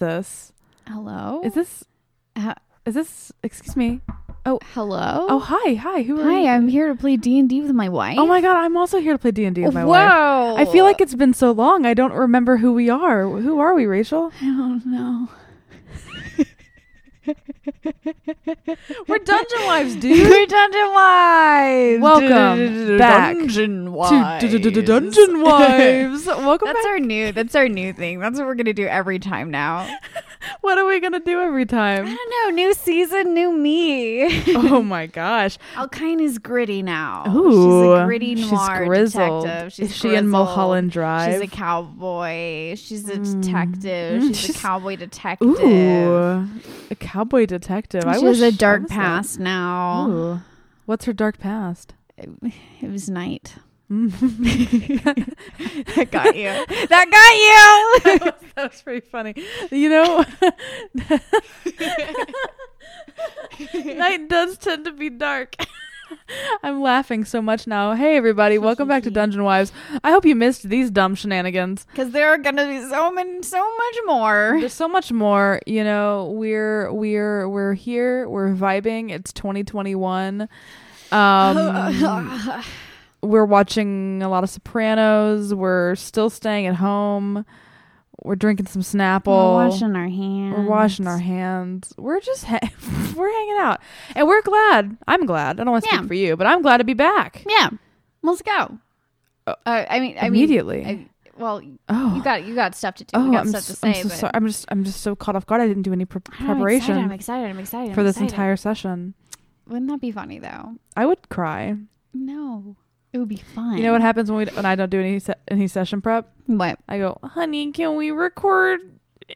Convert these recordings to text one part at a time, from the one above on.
this? Hello. Is this? Uh, Is this? Excuse me. Oh, hello. Oh, hi, hi. Who are you? hi. you? I'm here to play D and D with my wife. Oh my god, I'm also here to play D and D with my wife. Whoa. wife. I feel like it's been so long. I don't remember who we are. Who are we, Rachel? I don't know. We're Dungeon Wives, dude. We're Dungeon Wives. Welcome back Dungeon to Wives. Dungeon Wives. Welcome That's back. our new. That's our new thing. That's what we're gonna do every time now. What are we gonna do every time? I don't know. New season, new me. oh my gosh. Alkine is gritty now. Ooh, she's a gritty she's grizzled. detective. She's Is she in. Mulholland Drive? She's a cowboy. She's a Mm. detective. Mm, She's, she's- a cowboy detective. Ooh, a cowboy detective. I she wish has a I dark was that. past now. Ooh. What's her dark past? It was night. That That got you. that got you. was, that was pretty funny. You know, night does tend to be dark. I'm laughing so much now. Hey, everybody, welcome back to Dungeon Wives. I hope you missed these dumb shenanigans. Because there are gonna be so many, so much more. There's so much more. You know, we're we're we're here. We're vibing. It's 2021. Um, we're watching a lot of Sopranos. We're still staying at home. We're drinking some Snapple. We're washing our hands. We're washing our hands. We're just ha- we're hanging out, and we're glad. I'm glad. I don't want to Yeah. speak for you, but I'm glad to be back. Yeah, let's go. Uh, Uh, I mean, I immediately. Mean, I, well, oh, you got you got stuff to do. oh, got I'm, stuff s- to I'm so sorry. I'm just I'm just so caught off guard. I didn't do any pre- I know, I'm preparation excited. I'm excited. I'm excited. for I'm this excited. entire session. Wouldn't that be funny though? I would cry. No, it would be fun. You know what happens when we when I don't do any se- any session prep? What? I go, honey, can we record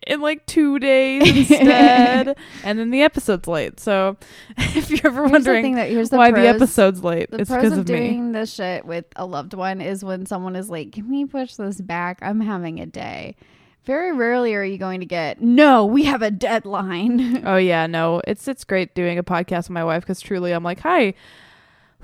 in like two days instead? and then the episode's late. So if you're ever Here's the wondering thing that here's the why the episode's late, The it's because of of me. doing this shit with a loved one is when someone is like, "Can we push this back? I'm having a day." Very rarely are you going to get, "No, we have a deadline." Oh yeah, no, it's it's great doing a podcast with my wife because truly, I'm like, hi.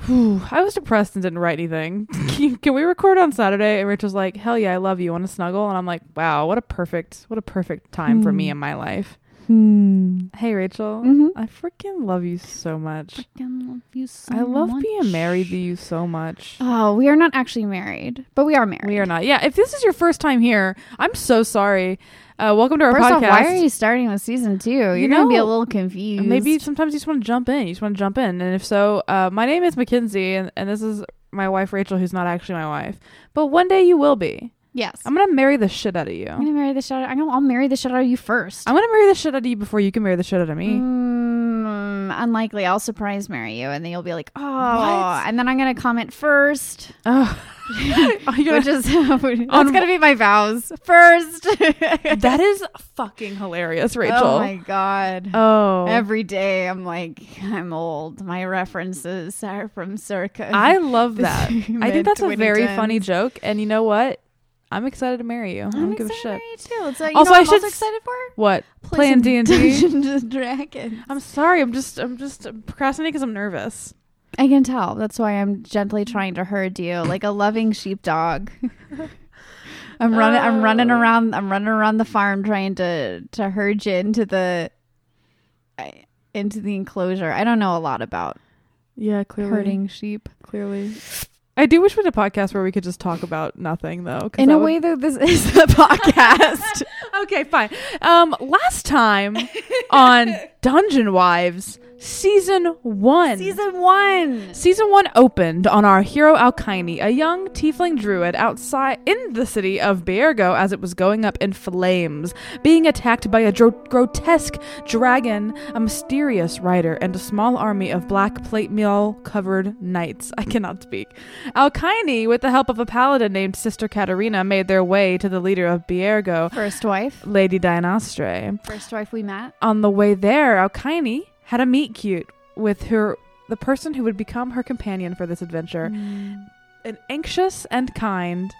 Whew, I was depressed and didn't write anything. Can we record on Saturday? And Rachel's like, hell yeah, I love you. Want to snuggle? And I'm like, wow, what a perfect, what a perfect time for me Hmm. in my life. Hmm. Hey Rachel, Mhm. I freaking love you so much. Freaking love you so I love much. being married to you so much. Oh, we are not actually married, but we are married. We are not. Yeah, if this is your first time here, I'm so sorry. Uh, welcome to our First podcast. off, why are you starting with season two? You're You gonna be a little confused. Maybe sometimes you just want to jump in. You just want to jump in. And if so, uh, my name is Mackenzie, and, and this is my wife Rachel, who's not actually my wife. But one day you will be. Yes. I'm gonna marry the shit out of you. I'm gonna marry the shit. Out, of, I'm gonna. I'll marry the shit out of you first. I'm gonna marry the shit out of you before you can marry the shit out of me. Mm, unlikely. I'll surprise marry you, and then you'll be like, "Oh," What? and then I'm gonna comment first, Oh, which is that's gonna be my vows first. that is fucking hilarious, Rachel. Oh my god. Oh. Every day I'm like, I'm old. My references are from circa. I love that. I think that's a very funny joke, and you know what? I'm excited to marry you. I I'm don't give a excited shit. to marry you too. It's like, Also, know I what I'm should also excited for What? Play Playing D and D. Dragons. I'm sorry. I'm just. I'm just procrastinating because I'm nervous. I can tell. That's why I'm gently trying to herd you like a loving sheepdog. I'm running. I'm running Oh. around. I'm running around the farm trying to to herd you into the into the enclosure. I don't know a lot about Yeah, clearly. herding sheep. Clearly. I do wish we had a podcast where we could just talk about nothing, though. In a would- way, though, this is the podcast. Okay, fine. Um, last time on Dungeon Wives, season one. Season one. Season one opened on our hero Alkine, a young tiefling druid outside in the city of Biergo as it was going up in flames, being attacked by a dro- grotesque dragon, a mysterious rider, and a small army of black plate mail covered knights. I cannot speak. Alkine, with the help of a paladin named Sister Katerina, made their way to the leader of Biergo, First wife. Lady Dynastre. First wife we met. On the way there, Alkine had a meet cute with her the person who would become her companion for this adventure, an anxious and kind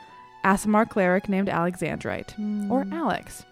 Aasimar cleric named Alexandrite, or Mm. Alex.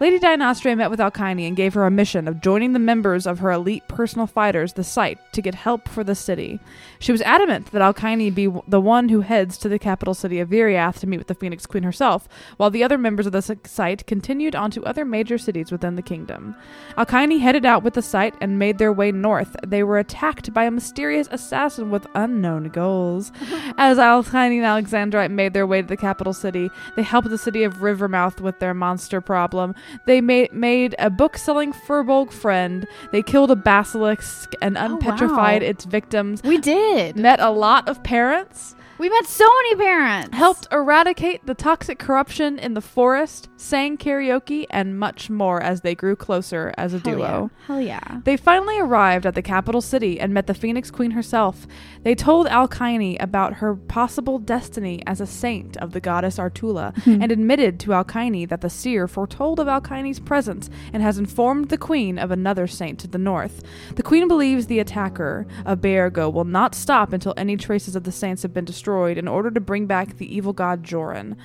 Lady Dinostre met with Alkine and gave her a mission of joining the members of her elite personal fighters, the Sight, to get help for the city. She was adamant that Alkine be the one who heads to the capital city of Viriath to meet with the Phoenix Queen herself, while the other members of the S- Sight continued on to other major cities within the kingdom. Alkine headed out with the Sight and made their way north. They were attacked by a mysterious assassin with unknown goals. As Alkine and Alexandrite made their way to the capital city, they helped the city of Rivermouth with their monster problem. They made made a book-selling furbolg friend. They killed a basilisk and Oh, unpetrified wow. its victims. We did. Met a lot of parents. We met so many parents. Helped eradicate the toxic corruption in the forest. Sang karaoke and much more as they grew closer as a Hell duo. yeah. Hell yeah. They finally arrived at the capital city and met the Phoenix Queen herself. They told Alkine about her possible destiny as a saint of the goddess Artula and admitted to Alkine that the seer foretold of Alkine's presence and has informed the queen of another saint to the north. The queen believes the attacker of Baergo will not stop until any traces of the saints have been destroyed in order to bring back the evil god Joran.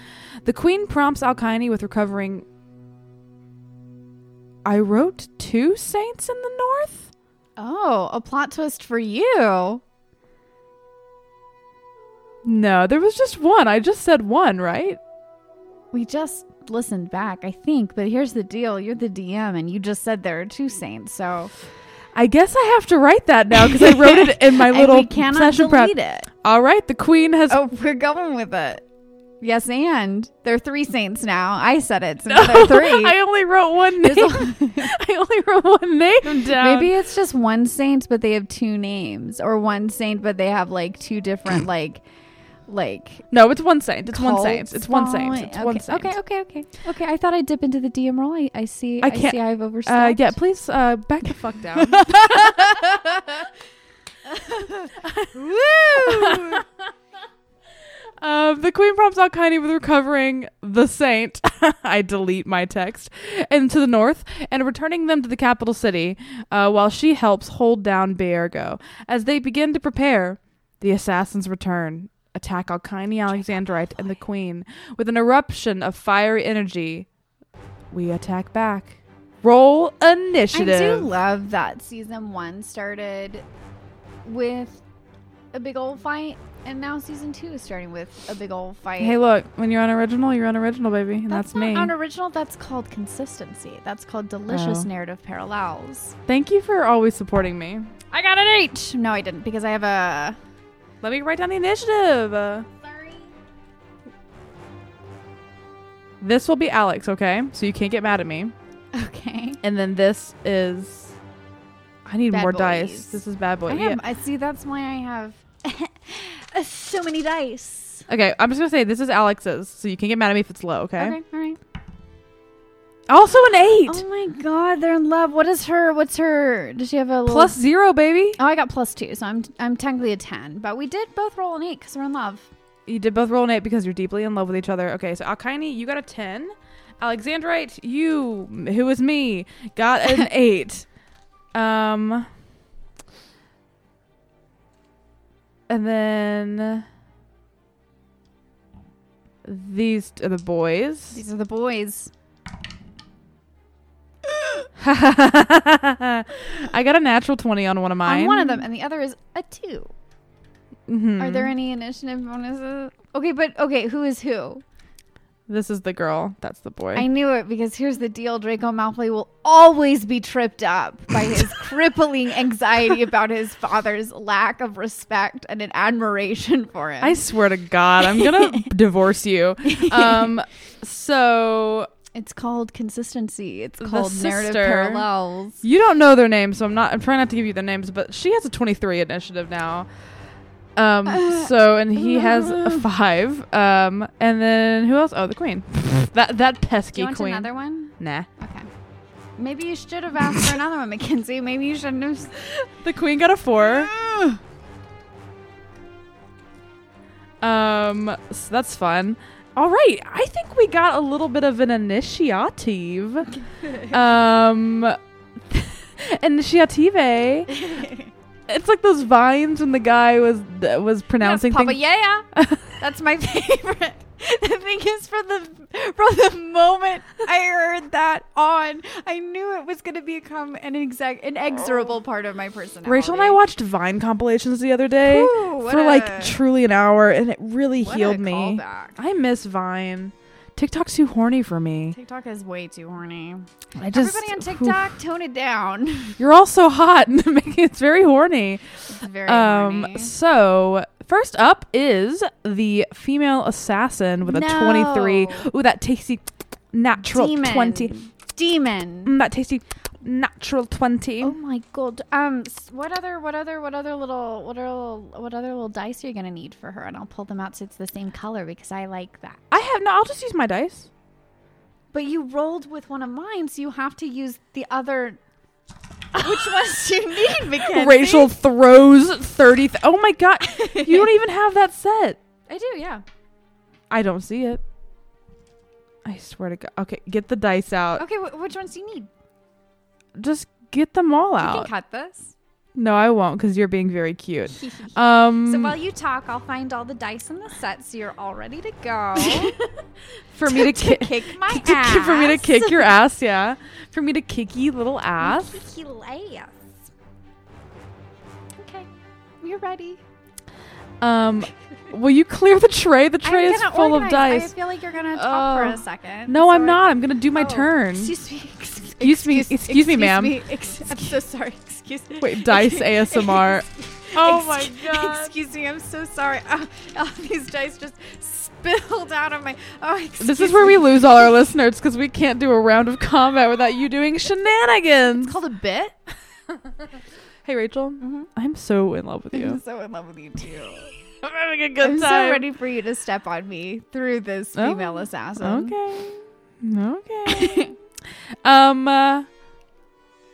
The queen prompts Alkine with recovering I wrote two saints in the north? Oh, a plot twist for you. No, there was just one. I just said one, right? We just listened back, I think, but here's the deal. You're the DM and you just said there are two saints, so I guess I have to write that now because I wrote it in my little And little we cannot session prep. delete it. All right, the queen has. Oh, we're going with it. Yes, and there are three saints now. I said it, so No, there are three. I only wrote one name. There's I only wrote one name down. Maybe it's just one saint, but they have two names, or one saint, but they have like two different like like no, it's one saint. It's one saint. It's one saint. It's okay. one saint. Okay, okay, okay, okay. I thought I'd dip into the DM role. I, I see. I I, see. I've overstepped. Uh, yeah, please uh, back the fuck down. Woo! Um, the queen prompts Alkine with recovering the saint. I delete my text. And to the north, and returning them to the capital city, uh, while she helps hold down Baergo. As they begin to prepare, the assassins return, attack Alkine Alexandrite and the queen. With an eruption of fiery energy, we attack back. Roll initiative. I do love that season one started with a big old fight, and now season two is starting with a big old fight. Hey, look, when you're on original, you're on original, baby. And that's, not me. unoriginal. That's called consistency. That's called delicious Oh. narrative parallels. Thank you for always supporting me. I got an eight. No, I didn't because I have a. Let me write down the initiative. Sorry. this will be Alex, okay? So you can't get mad at me. Okay. And then this is. I need Bad more boys. dice. This is bad boy. I Yeah. I see. That's why I have so many dice. Okay, I'm just gonna say this is Alex's, so you can't get mad at me if it's low. Okay. Okay. All right. Also an eight Oh my God, they're in love. What is her? What's her? Does she have a little- plus zero, baby. Oh, I got plus two, so I'm I'm technically a ten. But we did both roll an eight because we're in love. You did both roll an eight because you're deeply in love with each other. Okay, so Alkine, you got a ten. Alexandrite, you, who is me, got an eight. Um, and then these are the boys. These are the boys. I got a natural twenty on one of mine. On one of them, and the other is a two. Mhm. Are there any initiative bonuses? Okay, but okay, who is who? This is the girl. That's the boy. I knew it because here's the deal: Draco Malfoy will always be tripped up by his crippling anxiety about his father's lack of respect and an admiration for him. I swear to God, I'm gonna divorce you. Um, so it's called consistency. It's The called narrative sister- parallels. you don't know their names, so I'm not. I'm trying not to give you their names, but she has a 23 initiative now. Um, Uh, so and he has a five. Um, and then who else? Oh, the queen. that that Do pesky you want queen. another one? Nah, Okay. Maybe you should have asked for another one, Mackenzie. Maybe you shouldn't have. s- the queen got a four. Um, so that's fun. All right, I think we got a little bit of an initiative. um, initiative. It's like those vines when the guy was was pronouncing Papa things. Yeah. That's my favorite. the thing is, for the for the moment I heard that on, I knew it was going to become an exact, inexorable oh. part of my personality. Rachel and I watched Vine compilations the other day Ooh, for a- like truly an hour, and it really healed me. callback. I miss Vine. TikTok's too horny for me. TikTok is way too horny. I just Everybody on. TikTok, tone it down. You're all so hot, and making it's very horny. It's very Um. horny. So first up is the female assassin with a No. 23. Ooh, that tasty natural Demon. 20. Demon. Mm, that tasty natural 20. Oh my god. Um s- what other what other what other little what other what other little dice are you gonna need for her? And I'll pull them out so it's the same color because I like that. I have no. I'll just use my dice. But you rolled with one of mine, so you have to use the other which ones do you need, Mackenzie? Rachel throws 30. Oh my god. you don't even have that set. I do, yeah. I don't see it. I swear to God. Okay, get the dice out. Okay, wh- which ones do you need? Just get them all out. You can cut this. No, I won't because you're being very cute. Um, so while you talk, I'll find all the dice in the set so you're all ready to go. for me to, to ki- kick my to ki- for me to kick your ass, yeah. For me to kick you little ass. Kick your ass. Okay, you're ready. Um, will you clear the tray? The tray is full of dice. I feel like you're gonna talk for Oh. a second. No, I'm not. I'm gonna do my Oh, turn. Excuse me. Excuse me- excuse me, ma'am. Ex- I'm so sorry. Excuse me. Wait, dice ASMR. Oh my God. Excuse me. I'm so sorry. Oh, all these dice just spilled out of my. Oh, excuse This is where we lose all our listeners because we can't do a round of combat without you doing shenanigans. It's called a bit. Hey, Rachel, Mhm. I'm so in love with you. I'm so in love with you too. I'm having a good time. I'm so ready for you to step on me through this Oh, female assassin. Okay. Okay. Um. uh,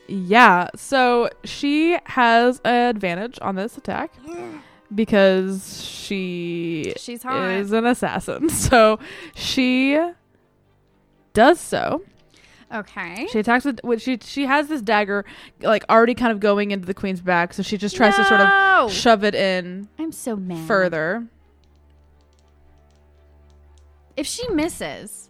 yeah. So she has an advantage on this attack because she She's hot. is an assassin. So she does so. Okay. She attacks with she she has this dagger like already kind of going into the queen's back, so she just tries to sort of shove it in I'm so mad. further. If she misses,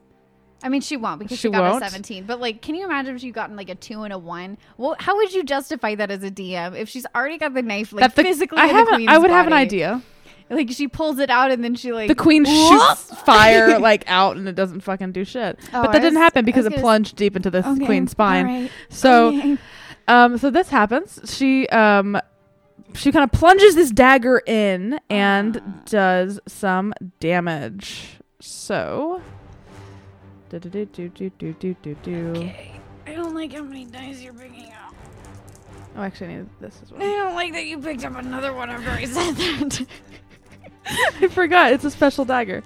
I mean, she won't because she, She got won't? a 17. But like, can you imagine if you gotten like a two and a one? Well, how would you justify that as a DM if she's already got the knife like that the, physically? I the have an- I would have an idea. Like she pulls it out and then she like The queen shoots fire like out and it doesn't fucking do shit. Oh, but that didn't happen because it gonna s- plunged deep into this Okay, queen's spine. right, So okay. um so this happens. She um she kind of plunges this dagger in and Ah. does some damage. So do do do do do do do do do. Okay. I don't like how many dice you're picking up. Oh, actually, I need this as well. I don't like that you picked up another one after I said that. I forgot it's a special dagger.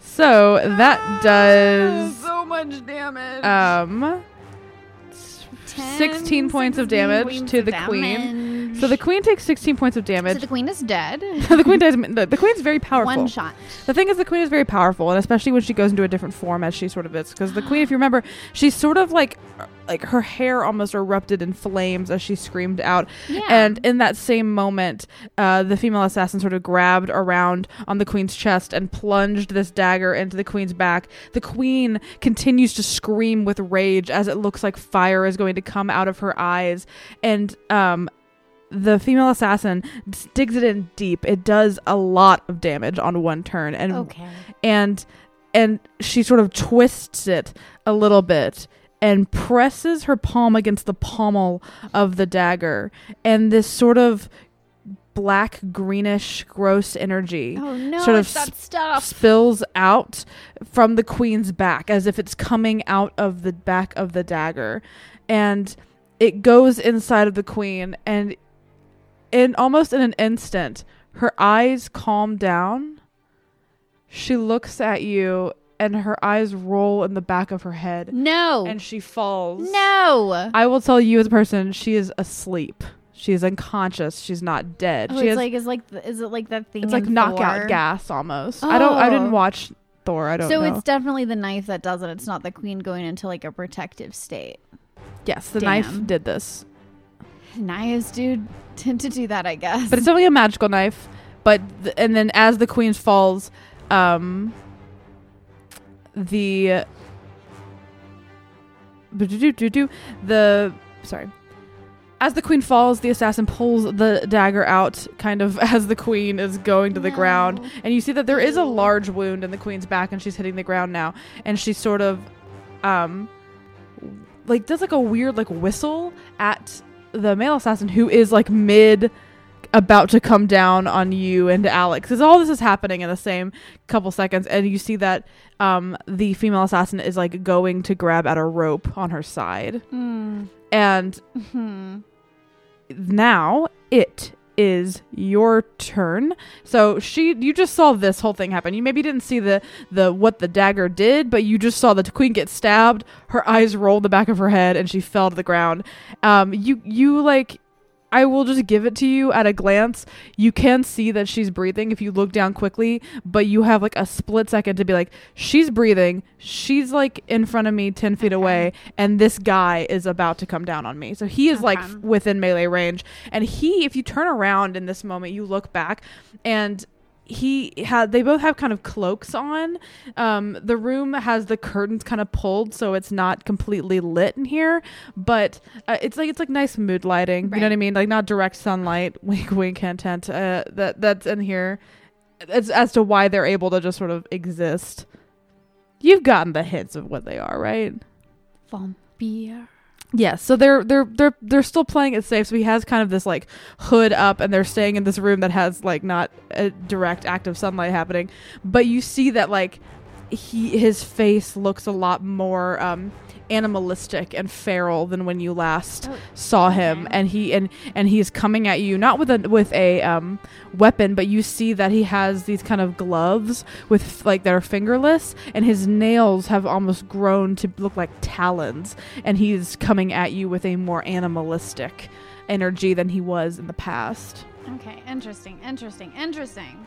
So that does so much damage. um 10, 16 points of damage to of the queen. damage. So the queen takes 16 points of damage. So the queen is dead. the queen does. The, the queen's very powerful. One shot. The thing is, the queen is very powerful, and especially when she goes into a different form, as she sort of is. Because the queen, if you remember, she's sort of like, like her hair almost erupted in flames as she screamed out. Yeah. And in that same moment, uh, the female assassin sort of grabbed around on the queen's chest and plunged this dagger into the queen's back. The queen continues to scream with rage as it looks like fire is going to come out of her eyes, and um, the female assassin digs it in deep. It does a lot of damage on one turn, and okay. and and she sort of twists it a little bit and presses her palm against the pommel of the dagger, and this sort of black greenish gross energy Oh no! sort of stuff. spills out from the queen's back as if it's coming out of the back of the dagger and it goes inside of the queen and in almost in an instant her eyes calm down she looks at you and her eyes roll in the back of her head No. and she falls no. i will tell you as a person she is asleep she is unconscious she's not dead Oh, she it's has like is like is it like that thing? it's like knockout Thor? gas almost. I don't. I Oh. didn't watch Thor. I don't So know. it's definitely the knife that does it. It's not the queen going into like a protective state. yes, the Damn. knife did this, Knives, dude, tend to do that, I guess. but it's only a magical knife. But th- and then as the queen falls, um, the do the sorry. As the queen falls, the assassin pulls the dagger out, kind of as the queen is going to the ground, and you see that there is a large wound in the queen's back, and she's hitting the ground now, and she sort of, um, like does like a weird like whistle at the male assassin who is like mid about to come down on you and Alex. Because all this is happening in the same couple seconds, and you see that um, the female assassin is like going to grab at a rope on her side, Mm. and Hmm. now it is your turn. So she you just saw this whole thing happen. You maybe didn't see the the what the dagger did, but you just saw the queen get stabbed, her eyes rolled the back of her head and she fell to the ground. Um you you like I will just give it to you at a glance. You can see that she's breathing if you look down quickly, but you have like a split second to be like, she's breathing. She's like in front of me, 10 feet Okay. away, and this guy is about to come down on me. So he is like f- within melee range. And he, if you turn around in this moment, you look back and he had they both have kind of cloaks on. Um the room has the curtains kind of pulled so it's not completely lit in here but uh, it's like it's like nice mood lighting you know what i mean? Like not direct sunlight wink wink hint hint uh that that's in here. As, as to why they're able to just sort of exist. You've gotten the hints of what they are right? Vampire. Yes, so they're they're they're they're still playing it safe. So he has kind of this like hood up, and they're staying in this room that has like not a direct active sunlight happening, but you see that like he his face looks a lot more um animalistic and feral than when you last Oh, saw him. Okay. and he and and he's coming at you not with a with a um weapon but you see that he has these kind of gloves with like that are fingerless and his nails have almost grown to look like talons. And he's coming at you with a more animalistic energy than he was in the past. Okay, interesting, interesting, interesting.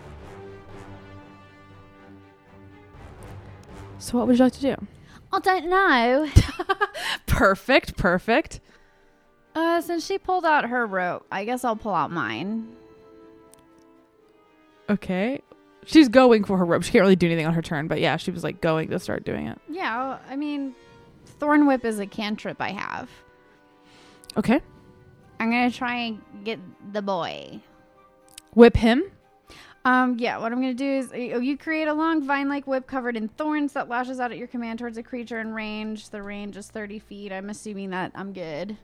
so what would you like to do I don't know. perfect perfect Uh, since she pulled out her rope, I guess I'll pull out mine. okay she's going for her rope she can't really do anything on her turn but yeah she was like going to start doing it Yeah, I mean, Thorn Whip is a cantrip I have. okay I'm gonna try and get the boy. whip him Um, yeah, what I'm gonna do is you create a long vine-like whip covered in thorns that lashes out at your command towards a creature in range. The range is 30 feet. I'm assuming that I'm good.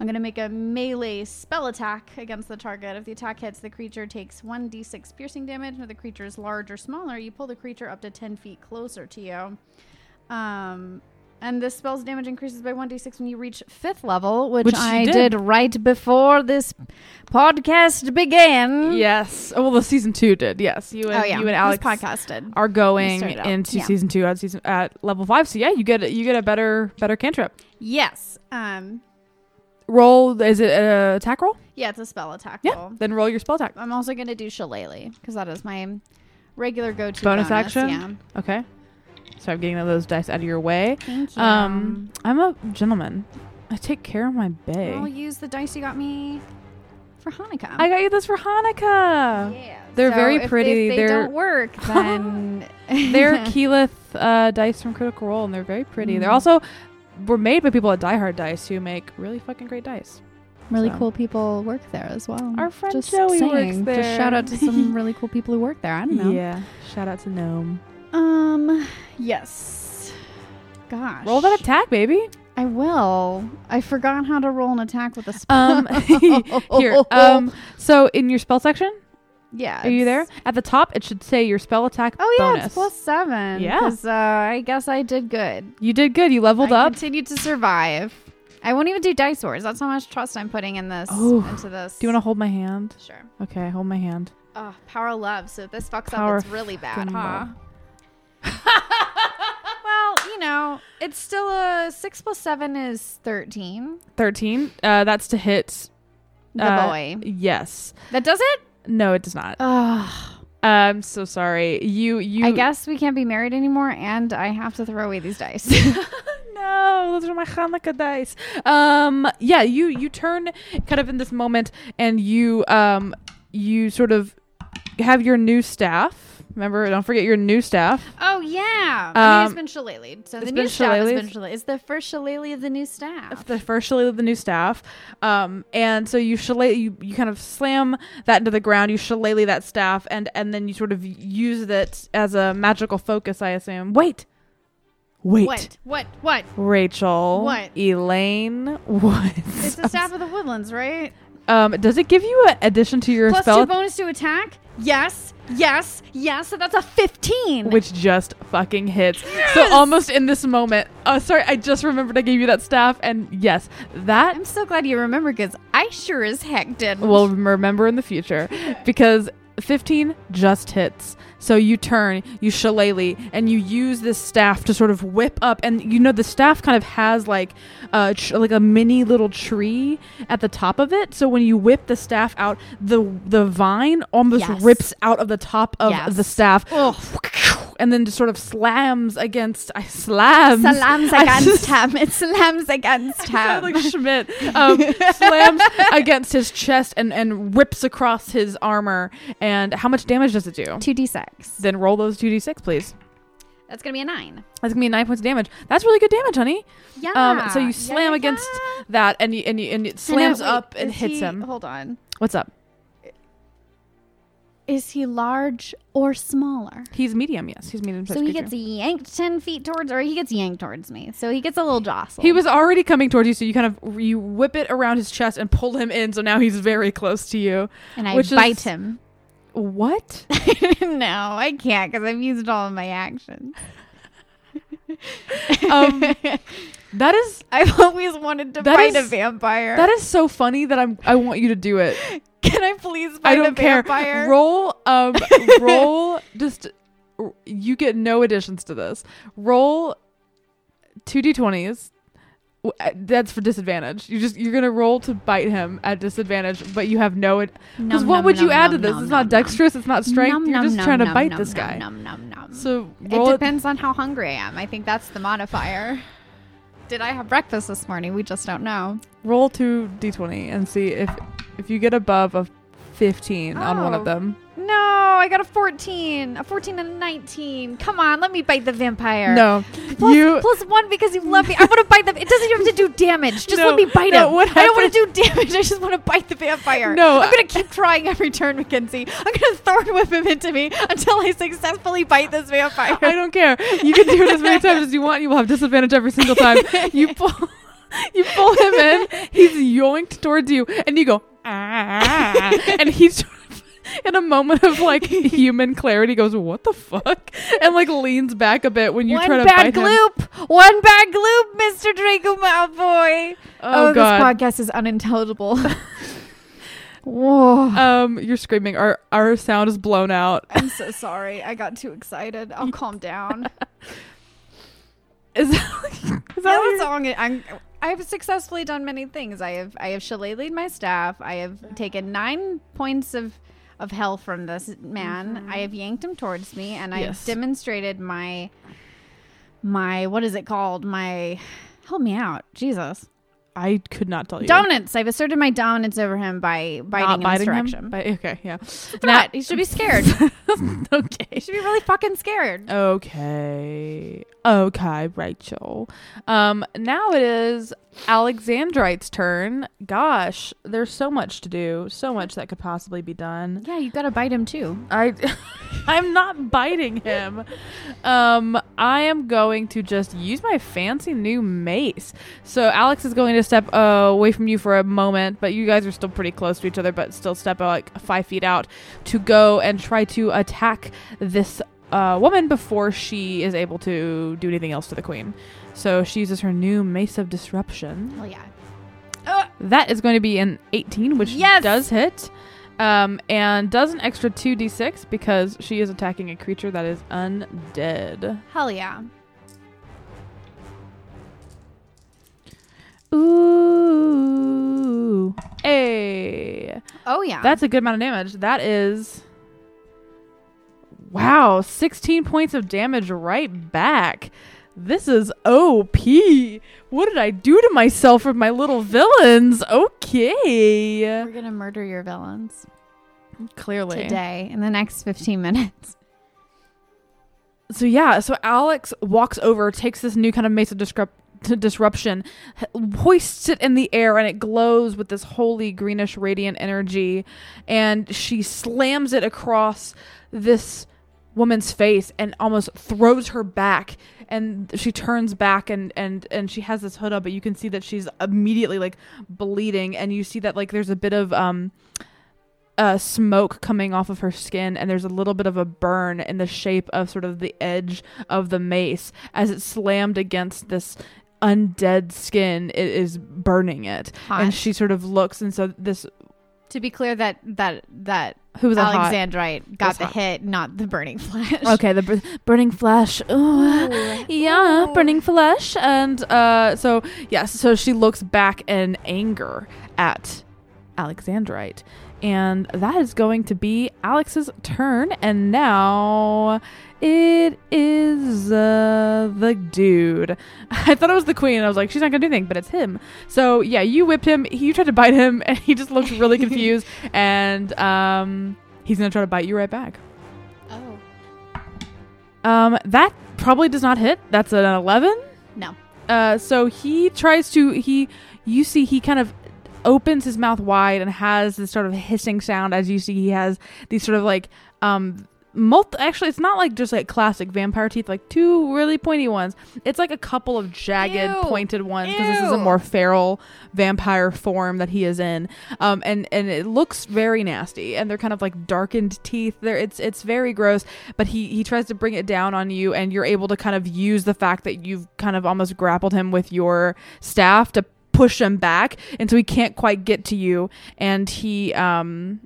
I'm gonna make a melee spell attack against the target. If the attack hits, the creature takes 1d6 piercing damage. If the creature is large or smaller, you pull the creature up to 10 feet closer to you. Um, and this spell's damage increases by 1d6 when you reach fifth level, which, Which you I did. did right before this podcast began. Yes. Oh, well, the season two did. Yes, you and oh yeah, you and Alex this podcast did. are going started out. into Yeah. season two at season at level five. So yeah, you get a, you get a better better cantrip. Yes. Um. Roll is it an attack roll? Yeah, it's a spell attack Yeah. roll. Then roll your spell attack. I'm also gonna do Shillelagh because that is my regular go-to Bonus bonus, action? Yeah. Okay. So I'm getting those dice out of your way. Thank you. Um, I'm a gentleman. I take care of my bay. I'll use the dice you got me for Hanukkah. I got you this for Hanukkah. yeah. They're So very if- pretty. If they They're- don't work, then They're Keyleth uh, dice from Critical Role, and they're very pretty. They're Mm. also were made by people at Die Hard Dice who make really fucking great dice. really So. cool people work there as well. Our friend Just Joey works there. Just shout out to some really cool people who work there. I don't know. Yeah. Shout out to Gnome. Um. Yes. Gosh. Roll that attack, baby. I will. I forgot how to roll an attack with a spell. Um, here. Um, so in your spell section, yeah. are you there? At the top, it should say your spell attack Oh yeah, bonus. it's plus seven. Yeah. 'cause, uh, I guess I did good. You did good. You leveled I up. continued to survive. I won't even do dice wars. That's how much trust I'm putting in this. Oh. into this. Do you want to hold my hand? Sure. Okay, hold my hand. Oh, power of love. So if this fucks Power up, it's really bad, huh? love. well, you know, it's still a six plus seven is thirteen. Thirteen. Uh, that's to hit. The uh, boy. Yes. That does it. No, it does not. Oh, I'm so sorry. You. You. I guess we can't be married anymore, and I have to throw away these dice. no, those are my Hanukkah dice. Um, yeah, you you turn kind of in this moment, and you um you sort of have your new staff, Remember, don't forget your new staff. Oh yeah. I mean, it's Um, been shillelied. So it's the been new staff has been shillelied. It's the first shillelagh of the new staff. the first shillelagh of the new staff. Um, and so you shillelagh, you, you kind of slam that into the ground, you shillelagh that staff, and, and then you sort of use it as a magical focus, I assume. Wait. Wait. What? What? What? Rachel. What? Elaine. What? It's the staff of the woodlands, right? Um, does it give you an addition to your Plus spell? two bonus to attack. Yes. Yes. Yes. So that's a fifteen. which just fucking hits. Yes! So almost in this moment. Oh, sorry, I just remembered I gave you that staff, and yes, that I'm so glad you remember because I sure as heck didn't. will remember in the future because 15 just hits. So you turn, you shillelagh, and you use this staff to sort of whip up, and you know the staff kind of has like, uh, tr- like a mini little tree at the top of it. So when you whip the staff out, the the vine almost Yes. rips out of the top of Yes. the staff, Ugh. and then just sort of slams against. I slams. Salams I against him. It slams against him. like Schmidt um, slams against his chest and, and rips across his armor. And how much damage does it do? Two d six. Then roll those 2d6, please. That's gonna be a nine. That's gonna be nine points of damage. That's really good damage, honey. Yeah. Um, so you slam yeah, against yeah. that, and you, and you, and it And slams wait, up and hits he- him. Hold on. What's up? Is he large or smaller? He's medium. Yes, he's medium. So he gets yanked ten feet towards, or he gets yanked towards me. So he gets a little jostle. He was already coming towards you, so you kind of you whip it around his chest and pull him in. So now he's very close to you. and I which is- bite him. What? no, I can't because I've used all of my actions. Um, that is I've always wanted to bite a vampire. that is so funny that I'm I want you to do it. Can I please bite I a don't care. vampire? Roll, um, roll. Just you get no additions to this. Roll two d20s. Uh, That's for disadvantage. You just you're gonna roll to bite him at disadvantage, but you have no. Because what nom, would you nom, add to this? it's not dexterous. It's not strength. you're just trying to bite this guy. nom, nom, nom. So It roll it. depends on how hungry I am. I think that's the modifier. Did I have breakfast this morning? We just don't know. Roll two d20 and see if if you get above a 15 on one of them. No, I got a 14. A 14 and a 19. Come on, let me bite the vampire. No, Plus, you. plus one because you love me. I want to bite them. It doesn't even have to do damage. Just No, let me bite no, him. what I don't want to do damage. I just want to bite the vampire. No, I'm gonna keep trying every turn, Mackenzie. I'm gonna thorn whip him into me until I successfully bite this vampire. I don't care. You can do it as many times as you want. You will have disadvantage every single time. You pull, you pull him in. He's yoinked towards you, and you go, ah, and he's in a moment of like human clarity. Goes, what the fuck, and like leans back a bit when you One try to bad bite him. gloop. One bad gloop, Mr. Draco Malfoy. Oh, god. this podcast is unintelligible. Whoa. Um, you're screaming. Our our sound is blown out. I'm so sorry. I got too excited. I'll calm down. Is that, is that Yeah, what that's you're- I'm I'm, I've successfully done many things. I have I have shillelagh'd my staff. I have taken nine points of of hell from this man. I have yanked him towards me, and I have Yes. demonstrated my my what is it called? My help me out, Jesus. I could not tell you. Dominance. I've asserted my dominance over him by biting Not in biting him. direction. But, okay, yeah. Threat. he should be scared. okay. he should be really fucking scared. Okay. Okay, Rachel. Um, now it is Alexandrite's turn. Gosh, there's so much to do. So much that could possibly be done. Yeah, you gotta bite him too. I I'm not biting him. Um, I am going to just use my fancy new mace. So Alex is going to step uh, away from you for a moment, but you guys are still pretty close to each other, but still step uh, like five feet out to go and try to attack this uh, woman before she is able to do anything else to the queen. So she uses her new mace of disruption. Hell yeah. That is going to be an 18, which Yes! does hit. Um, and does an extra 2d6 because she is attacking a creature that is undead. Hell yeah. Ooh. Hey. Oh yeah. That's a good amount of damage. That is. Wow. 16 points of damage right back. This is OP. What did I do to myself with my little villains? Okay. We're gonna murder your villains Clearly. today in the next 15 minutes. so yeah, so Alex walks over, takes this new kind of of disrupt- disruption, hoists it in the air, and it glows with this holy greenish radiant energy, and she slams it across this woman's face and almost throws her back and she turns back and and and she has this hood up but you can see that she's immediately like bleeding and you see that like there's a bit of um uh, smoke coming off of her skin, and there's a little bit of a burn in the shape of sort of the edge of the mace as it slammed against this undead skin. It is burning it, Hot. and she sort of looks, and so this to be clear, that that that who was hot? Alexandrite got the hot. hit, not the burning flesh. Okay, the bur- burning flesh. Ooh. Yeah, burning flesh. And uh, so, yes, so she looks back in anger at Alexandrite. And that is going to be Alex's turn. And now it is uh, the dude. I thought it was the queen. I was like, she's not going to do anything, but it's him. So, yeah, you whipped him. You tried to bite him, and he just looked really confused. and um, he's going to try to bite you right back. Oh Um, that probably does not hit. That's an 11. no. Uh, so he tries to he you see he kind of opens his mouth wide and has this sort of hissing sound as you see he has these sort of like um multi actually it's not like just like classic vampire teeth like two really pointy ones. It's like a couple of jagged Ew. pointed ones because this is a more feral vampire form that he is in. Um and and it looks very nasty and they're kind of like darkened teeth. There it's it's very gross but he he tries to bring it down on you and you're able to kind of use the fact that you've kind of almost grappled him with your staff to push him back and so he can't quite get to you. And he um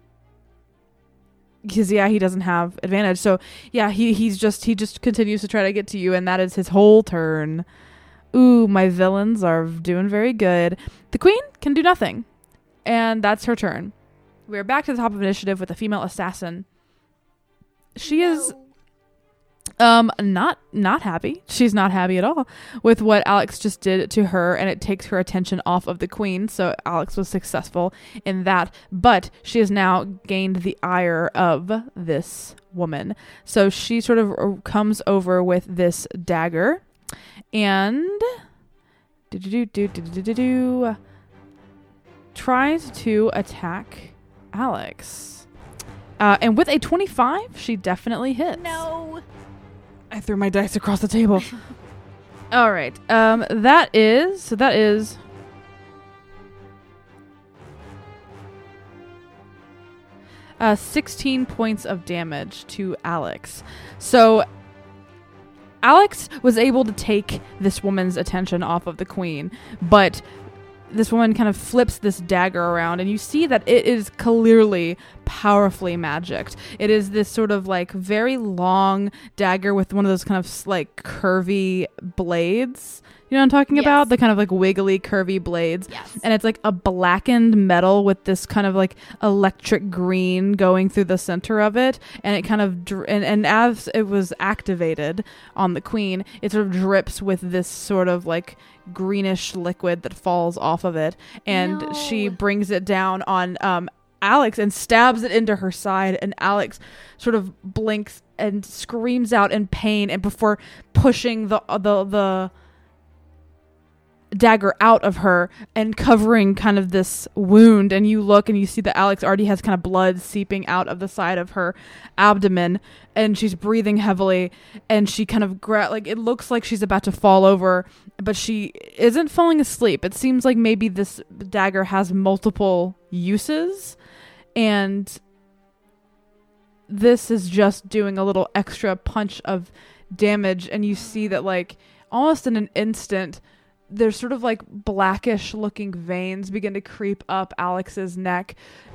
because yeah he doesn't have advantage. So yeah he he's just he just continues to try to get to you and that is his whole turn. Ooh my villains are doing very good. The queen can do nothing and that's her turn. We're back to the top of initiative with the female assassin. She is um not not happy. She's not happy at all with what alex just did to her and it takes her attention off of the queen. So alex was successful in that but she has now gained the ire of this woman. So she sort of uh, comes over with this dagger and do do do do do do do tries to attack alex. Uh, and with a 25 she definitely hits. No. I threw my dice across the table. All right. Um that is so that is uh 16 points of damage to Alex. So Alex was able to take this woman's attention off of the queen, but this woman kind of flips this dagger around and you see that it is clearly powerfully magicked. It is this sort of like very long dagger with one of those kind of like curvy blades. You know what I'm talking Yes. about? The kind of like wiggly curvy blades. Yes. And it's like a blackened metal with this kind of like electric green going through the center of it. And it kind of, dr- and, and as it was activated on the queen, it sort of drips with this sort of like greenish liquid that falls off of it. And she brings it down on um, Alex and stabs it into her side. And Alex sort of blinks and screams out in pain. And before pushing the, the, the, dagger out of her and covering kind of this wound. And you look and you see that Alex already has kind of blood seeping out of the side of her abdomen. And she's breathing heavily. And she kind of gra- like it looks like she's about to fall over but she isn't falling asleep. It seems like maybe this dagger has multiple uses. And this is just doing a little extra punch of damage. And you see that like almost in an instant there's sort of like blackish looking veins begin to creep up Alex's neck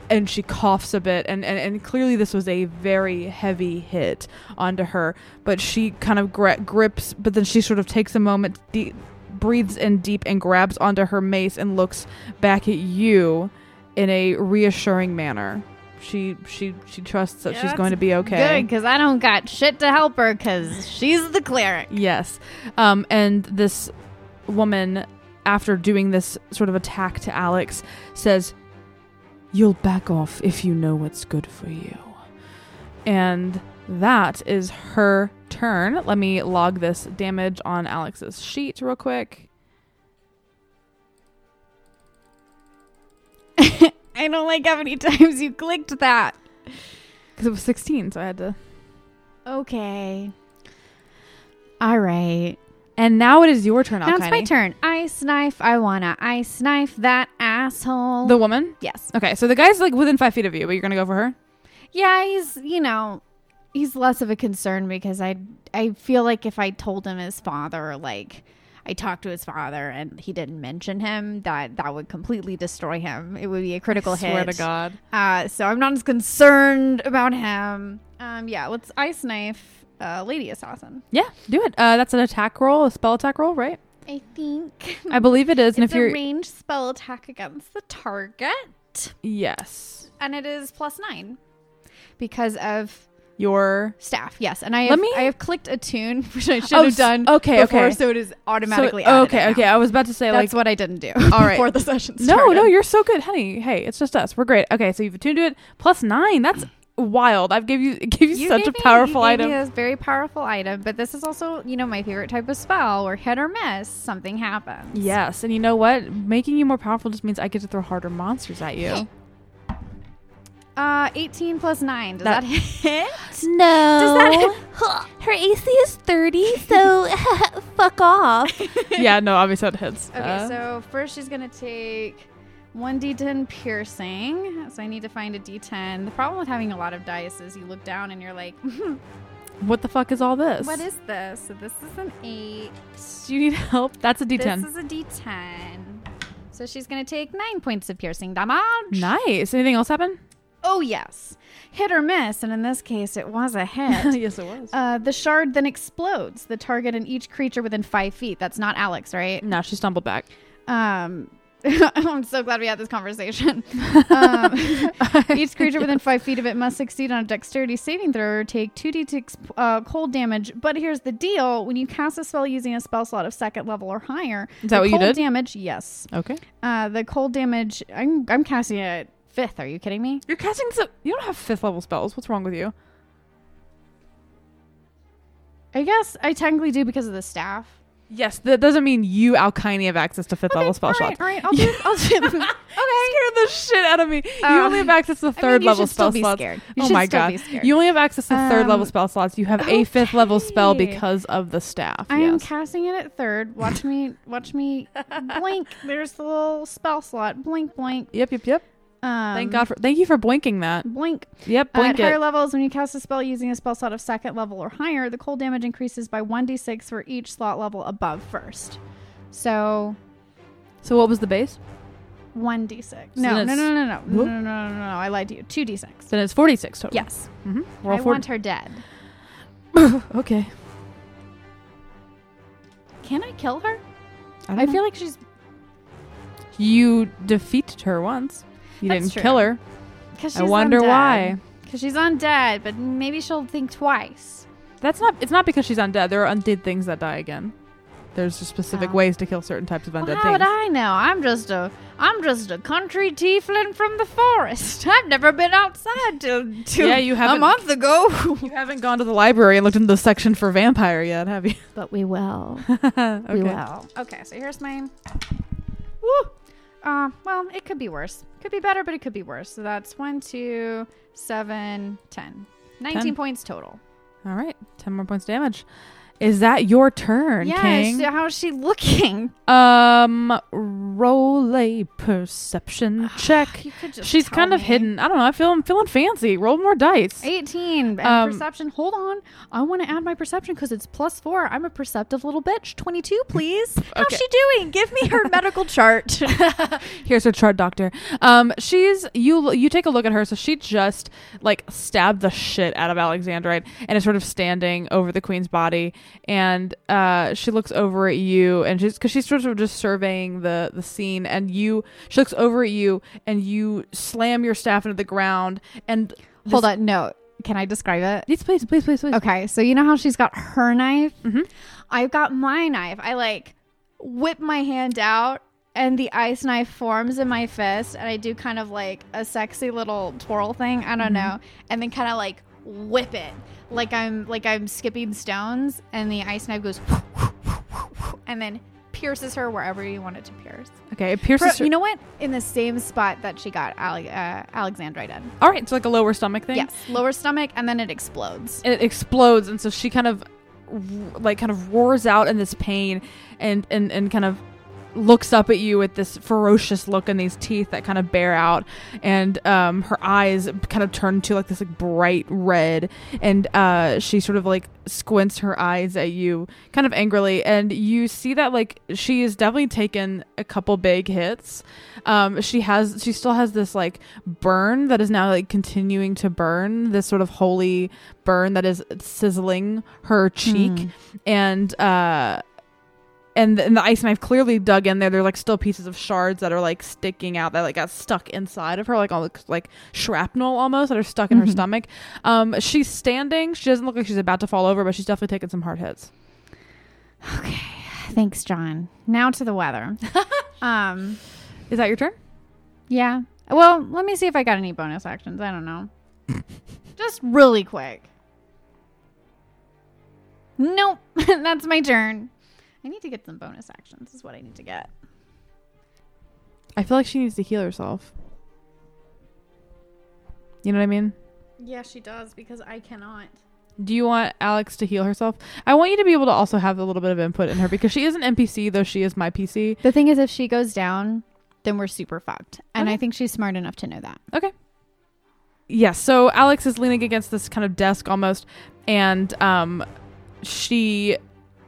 and she coughs a bit and, and, and clearly this was a very heavy hit onto her but she kind of gra- grips but then she sort of takes a moment deep, breathes in deep and grabs onto her mace and looks back at you in a reassuring manner she she she trusts that Yeah, she's going to be okay Good, because I don't got shit to help her, because she's the cleric. Yes. Um, and this woman, after doing this sort of attack to Alex, says, You'll back off if you know what's good for you. And that is her turn. Let me log this damage on Alex's sheet real quick. I don't like how many times you clicked that. Because it was 16, so I had to. Okay. All right. And now it is your turn, Now it's my turn. Ice knife. I wanna ice knife that asshole. The woman? yes. Okay, so the guy's like within five feet of you, but you're to go for her? Yeah, he's you know, he's less of a concern because I I feel like if I told him his father, like I talked to his father and he didn't mention him, that that would completely destroy him. It would be a critical I swear hit. to God. Uh, so I'm not as concerned about him. Um, yeah, let's ice knife uh, lady assassin. Yeah, do it. Uh, that's an attack roll, a spell attack roll, right? I think I believe it is. And it's if you're. a ranged spell attack against the target, yes. and it is plus nine because of Your. staff. Yes, and I Let have, me- I have clicked attune, which I should Oh, have s- done. okay, before, okay. So it is So, automatically. added okay, in okay. now. I was about to say, That's like. what I didn't do. All right. before the session started. No, started. no, you're so good, honey. Hey, it's just us. We're great. Okay, so you've attuned to it. Plus nine. That's wild. I've gave you gave you, You such a gave me- powerful you gave item. Me a very powerful item, but this is also, you know, my favorite type of spell where hit or miss, something happens. Yes, and you know what? Making you more powerful just means I get to throw harder monsters at you. Uh, 18 plus 9. Does That- that, hit? No. Does that hit? Her AC is 30, so fuck off. yeah, no, obviously that hits. Okay, Uh, so first she's going to take 1d10 piercing. So I need to find a d10. The problem with having a lot of dice is you look down and you're like, what the fuck is all this? what is this? So this is an 8. Do you need help? That's a D10. This is a d10. So she's going to take 9 points of piercing damage. nice. Anything else happen? Oh, yes. Hit or miss. And in this case, it was a hit. yes, it was. Uh, the shard then explodes. The target and each creature within five feet. That's not Alex, right? no, she stumbled back. Um, I'm so glad we had this conversation. Um, each creature within five feet of it must succeed on a dexterity saving throw or take 2d6 uh, cold damage. But here's the deal when you cast a spell using a spell slot of second level or higher, Is that what you cold did? damage, yes. Okay. Uh, the cold damage, I'm, I'm casting it fifth. Are you kidding me? You're casting some. You don't have fifth level spells. What's wrong with you? I guess I technically do because of the staff. Yes, that doesn't mean you, Alkine, have access to fifth level spell all slots. all right, I'll do, I'll do okay. Scared the shit out of me. you Uh, only have access to third I mean, you level spell be slots. scared. You oh my god. be scared. You only have access to third level Um, spell slots. You have a fifth level spell because of the staff. I am casting it at third. Watch me, watch me blink. There's the little spell slot. Blink, blink. yep, yep, yep. Um, Thank God for thank you for blinking that. blink. Yep, Uh, at higher levels, when you cast a spell using a spell slot of second level or higher, the cold damage increases by 1d6 for each slot level above first. So So what was the base? 1d6. No, no, no, no, no, no, no, no, no, no, no. I lied to you. 2d6. Then it's forty six total. Yes. Mm-hmm. I Roll for want her dead. Okay. Can I kill her? I, don't I feel like she's you defeated her once. You That's didn't true. kill her. because I wonder why. Because she's undead, but maybe she'll think twice. That's not. It's not because she's undead. There are undead things that die again. There's just specific Oh. ways to kill certain types of Well, undead how would. I know? I'm just a I'm just a country tiefling from the forest. I've never been outside till, till Yeah, you a haven't- month ago. You haven't gone to the library and looked into the section for vampire yet, have you? but we will. okay. We will. Okay, so here's my Woo! Uh, well, it could be worse. Could be better, but it could be worse. So that's one, two, seven, ten. 19 Ten. points total. All right. Ten more points damage. Is that your turn. King? so How is she looking? Um, roll a perception check. You could just She's tell kind of me. hidden. I don't know. I feel I'm feeling fancy. Roll more dice. 18 and Um, perception. Hold on. I want to add my perception because it's plus four. I'm a perceptive little bitch. 22, please. How's she doing? Give me her medical chart. Here's her chart, doctor. Um, she's you. You take a look at her. So she just like stabbed the shit out of Alexandrite and is sort of standing over the queen's body. And uh, she looks over at you, and she's because she's sort of just surveying the the scene. And you, she looks over at you, and you slam your staff into the ground. And Hold this- on. No. Can I describe it? Yes, please, please, please, please. Okay. So you know how she's got her knife? Mhm. I've got my knife. I like whip my hand out. And the ice knife forms in my fist, and I do kind of like a sexy little twirl thing. I don't know. And then kind of like whip it like I'm like I'm skipping stones, and the ice knife goes, and then pierces her wherever you want it to pierce. Okay, it pierces. Pro- you know what? In the same spot that she got Ale- uh, Alexandrite in. All right, so like a lower stomach thing. Yes, lower stomach, and then it explodes. and it explodes and so she kind of like kind of roars out in this pain and and and kind of looks up at you with this ferocious look and these teeth that kind of bear out. And um her eyes kind of turn to like this like bright red. And uh she sort of like squints her eyes at you kind of angrily. And you see that like she has definitely taken a couple big hits. Um she has she still has this like burn that is now like continuing to burn this sort of holy burn that is sizzling her cheek. Hmm. and uh and the, and the ice knife clearly dug in there. They're like still pieces of shards that are like sticking out that like got stuck inside of her, like all like shrapnel almost that are stuck in her Mhm. stomach. Um, she's standing. She doesn't look like she's about to fall over, but she's definitely taking some hard hits. Okay, thanks, John. Now to the weather. um, Is that your turn? yeah. Well, let me see if I got any bonus actions. I don't know. Just really quick. Nope, that's my turn. I need to get some bonus actions. Is what I need to get. I feel like she needs to heal herself. You know what I mean? Yeah, she does because I cannot. Do you want Alex to heal herself? I want you to be able to also have a little bit of input in her because she is an NPC, though she is my PC. The thing is, if she goes down, then we're super fucked. And Okay. I think she's smart enough to know that. Okay. Yes. So Alex is leaning against this kind of desk almost, and um, she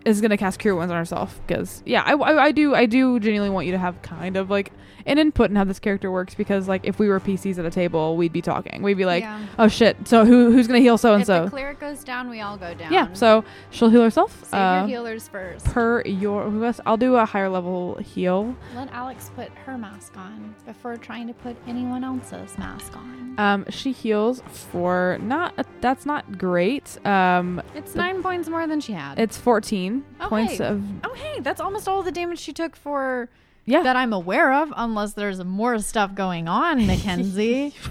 is gonna cast Cure Wounds on herself because yeah, I, I, I do I do genuinely want you to have kind of like an input in how this character works because like if we were PCs at a table, we'd be talking. We'd be like, yeah. oh shit, so who who's gonna heal so and so? cleric goes down, we all go down. Yeah. So she'll heal herself. save uh, your healers first. per your? I'll do a higher level heal. Let Alex put her mask on before trying to put anyone else's mask on. Um, she heals for not that's not great. Um, it's nine points more than she had. it's 14 Oh, points hey. of oh, hey, that's almost all the damage she took for yeah. that I'm aware of, unless there's more stuff going on, Mackenzie.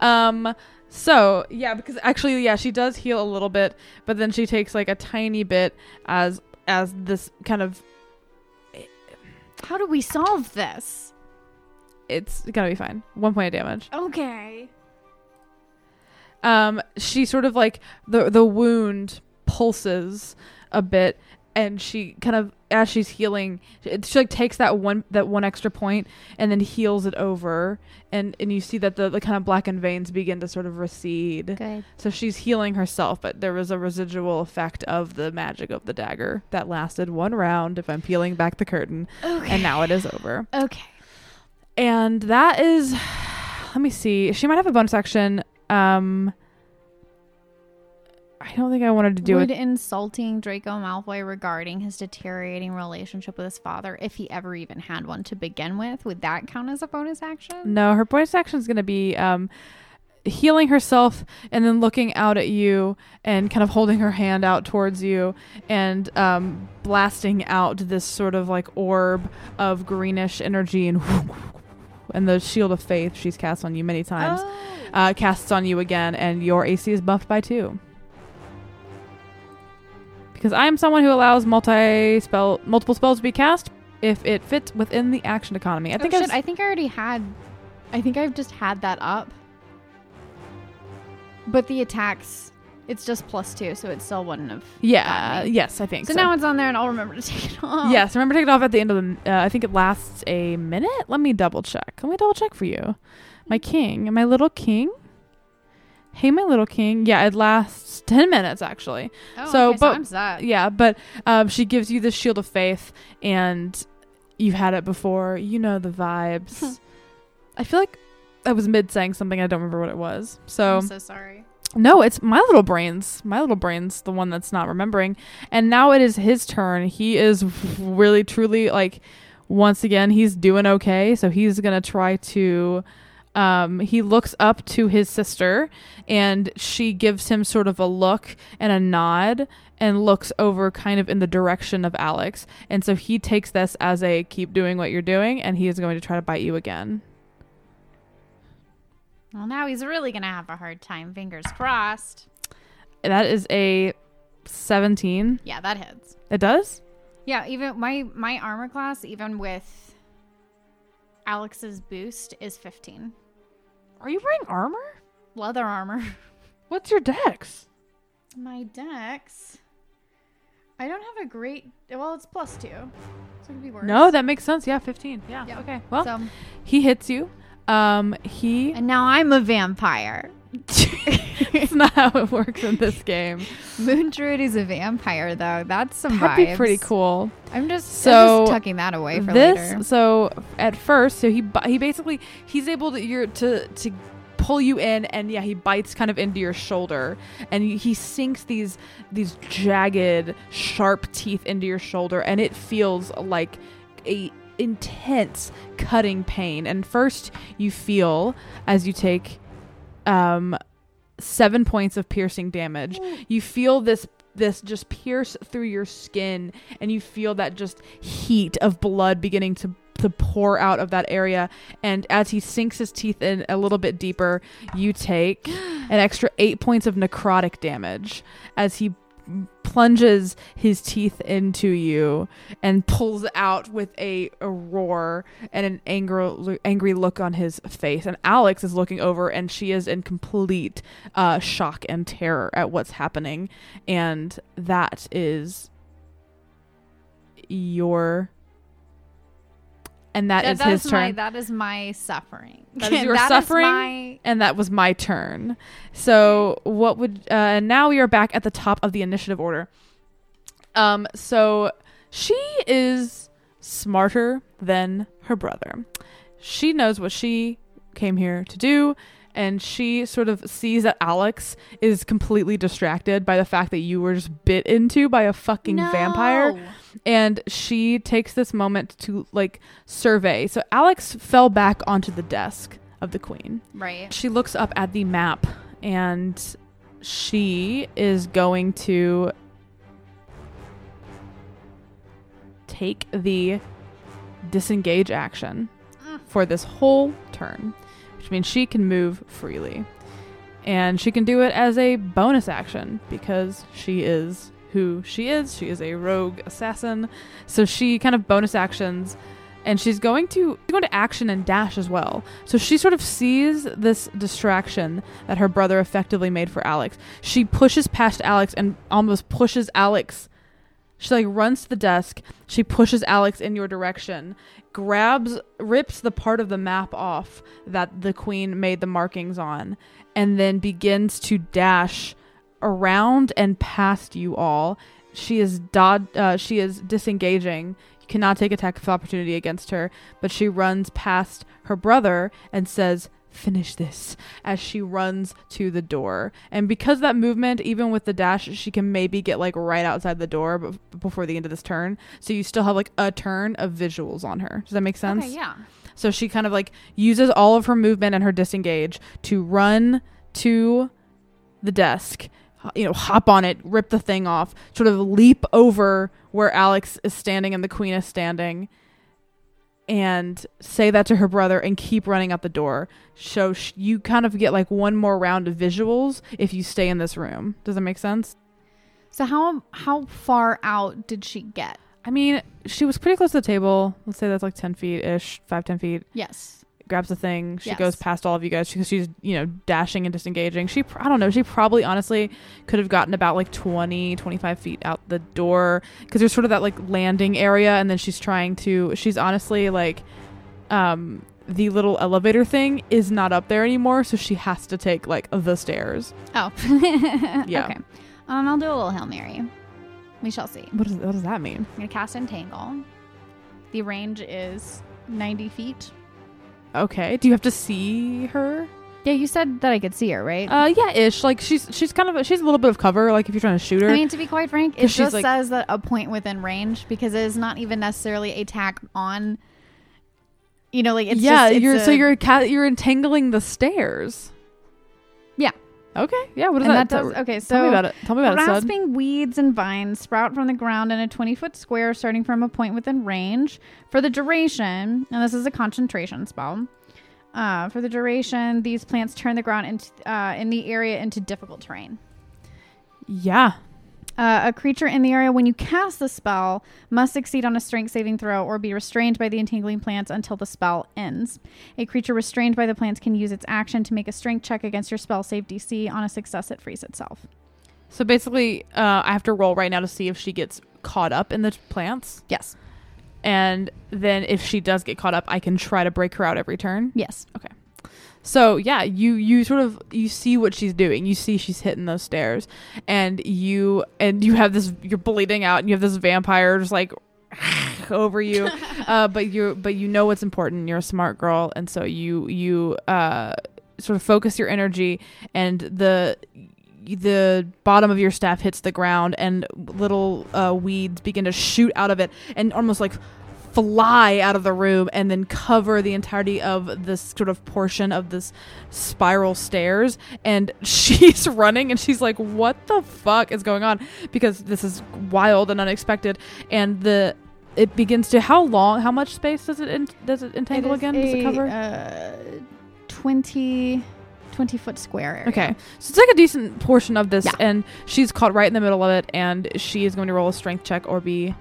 Um so yeah, because actually yeah, she does heal a little bit, but then she takes like a tiny bit as as this kind of How do we solve this? it's gonna be fine. One point of damage. Okay. Um she sort of like the the wound pulses a bit and she kind of as she's healing it- she like takes that one that one extra point and then heals it over and and you see that the, the kind of blackened veins begin to sort of recede Good. So she's healing herself, but there was a residual effect of the magic of the dagger that lasted one round if I'm peeling back the curtain, Okay. and now it is over. okay. And that is let me see. She might have a bonus action. Um I don't think I wanted to do Would it. insulting Draco Malfoy regarding his deteriorating relationship with his father, if he ever even had one to begin with, would that count as a bonus action? No, her bonus action is going to be um healing herself and then looking out at you and kind of holding her hand out towards you and um, blasting out this sort of like orb of greenish energy and and the shield of faith she's cast on you many times Oh. uh, casts on you again and your AC is buffed by two. Because I am someone who allows multi spell multiple spells to be cast if it fits within the action economy. I I think think I've- I think I already had. I think I've just had that up. But the attacks, it's just plus two, so it still wouldn't have. yeah, yes, I think So, so. now it's on there, and I'll remember to take it off. Yes, remember to take it off at the end of the. Uh, I think it lasts a minute. Let me double check. Let me double check for you, my king, my little king. Hey, my little king. Yeah, it lasts ten minutes actually. Oh, So, okay, but- I'm. Yeah, but um, she gives you the shield of faith, and you've had it before. You know the vibes. I feel like I was mid saying something. I don't remember what it was. So I'm so sorry. no, it's my little brains. My little brains, the one that's not remembering. And now it is his turn. He is really, truly like, once again, he's doing okay. So he's gonna try to. Um, he looks up to his sister, and she gives him sort of a look and a nod, and looks over kind of in the direction of Alex. And so he takes this as a keep doing what you're doing, and he is going to try to bite you again. Well, now he's really gonna have a hard time. Fingers crossed. That is a 17. Yeah, that hits. It does? Yeah, even my my armor class, even with Alex's boost, is fifteen. Are you wearing armor? Leather armor. What's your dex? My dex. I don't have a great. Well, it's plus two, so it could be worse. No, that makes sense. Yeah, 15. Yeah. Yeah. Okay. Well, so, he hits you. Um, he. and now I'm a vampire. it's not how it works in this game. Moon Druid is a vampire, though. That's some That'd vibes. be pretty cool. I'm just So, I'm just tucking that away for this later. so at first so he he basically he's able to you're to to pull you in and yeah he bites kind of into your shoulder and he- sinks these these jagged sharp teeth into your shoulder and it feels like a intense cutting pain. And first you feel as you take um seven points of piercing damage you feel this this just pierce through your skin and you feel that just heat of blood beginning to to pour out of that area. And as he sinks his teeth in a little bit deeper you take an extra 8 points of necrotic damage as he plunges his teeth into you and pulls out with a, a roar and an angry angry look on his face. And Alex is looking over and she is in complete uh, shock and terror at what's happening. And that is your and That- is that his is turn My, that is my suffering. That is your That suffering? my- and that was my turn. So what would uh, now we are back at the top of the initiative order. Um, so she is smarter than her brother. She knows what she came here to do, and she sort of sees that Alex is completely distracted by the fact that you were just bit into by a fucking vampire and she takes this moment to like survey. So Alex fell back onto the desk of the queen. Right. She looks up at the map and she is going to take the disengage action Mm. for this whole turn, which means she can move freely. And she can do it as a bonus action because she is who she is. She is a rogue assassin. So she kind of bonus actions and she's going to she's going to action and dash as well. So she sort of sees this distraction that her brother effectively made for Alex. She pushes past Alex and almost pushes Alex. She like runs to the desk. She pushes Alex in your direction, grabs, rips the part of the map off that the queen made the markings on, and then begins to dash around and past you all. She is dod- uh, she is disengaging. You cannot take attack of opportunity against her, but she runs past her brother and says, "Finish this." As she runs to the door, and because that movement, even with the dash, she can maybe get like right outside the door bef- before the end of this turn. So you still have like a turn of visuals on her. Does that make sense? Okay, yeah. So she kind of like uses all of her movement and her disengage to run to the desk, you know, hop on it, rip the thing off, sort of leap over where Alex is standing and the queen is standing, and say that to her brother and keep running out the door. So sh- you kind of get like one more round of visuals if you stay in this room. Does that make sense? So how how far out did she get? I mean, she was pretty close to the table. Let's say that's like 10 feet ish, five, 10 feet. Yes. Grabs the thing. She Yes. goes past all of you guys because she's, you know, dashing and disengaging. She, I don't know, she probably honestly could have gotten about like 20, 25 feet out the door because there's sort of that like landing area. And then she's trying to, she's honestly like, um, the little elevator thing is not up there anymore. So she has to take like the stairs. Oh. Yeah. Okay. Um, I'll do a little hail mary. We shall see. What, is, what does that mean? I'm gonna cast entangle. The range is 90 feet. Okay. Do you have to see her? Yeah, you said that I could see her, right? Uh, yeah, ish. Like she's, she's kind of, a, she's a little bit of cover. Like if you're trying to shoot her. I mean, to be quite frank, it just like- says that a point within range because it is not even necessarily a tack on. You know, like it's yeah, just, it's you're so you're ca- you're entangling the stairs. Okay. Yeah. What does and that? that does okay. So tell me about it. Tell me about it, Sud. Grasping weeds and vines sprout from the ground in a 20 foot square starting from a point within range for the duration, and this is a concentration spell. Uh, for the duration, these plants turn the ground into, uh, in the area into difficult terrain. Yeah. Uh, a creature in the area when you cast the spell must succeed on a strength saving throw or be restrained by the entangling plants until the spell ends. A creature restrained by the plants can use its action to make a strength check against your spell save DC. On a success, it frees itself. So basically, uh, I have to roll right now to see if she gets caught up in the plants. Yes. And then if she does get caught up, I can try to break her out every turn. Yes. So yeah, you you sort of you see what she's doing. You see she's hitting those stairs, and you and you have this. You're bleeding out, and you have this vampire just like over you. uh, but you but you know what's important. You're a smart girl, and so you you uh, sort of focus your energy, and the the bottom of your staff hits the ground, and little uh, weeds begin to shoot out of it, and almost like fly out of the room and then cover the entirety of this sort of portion of this spiral stairs. And she's running and she's like what the fuck is going on? Because this is wild and unexpected. And the it begins to how long how much space does it en- does it entangle again? Does it cover? Uh, 20, 20 foot square area. Okay, so it's like a decent portion of this, Yeah. and she's caught right in the middle of it, and she is going to roll a strength check or be,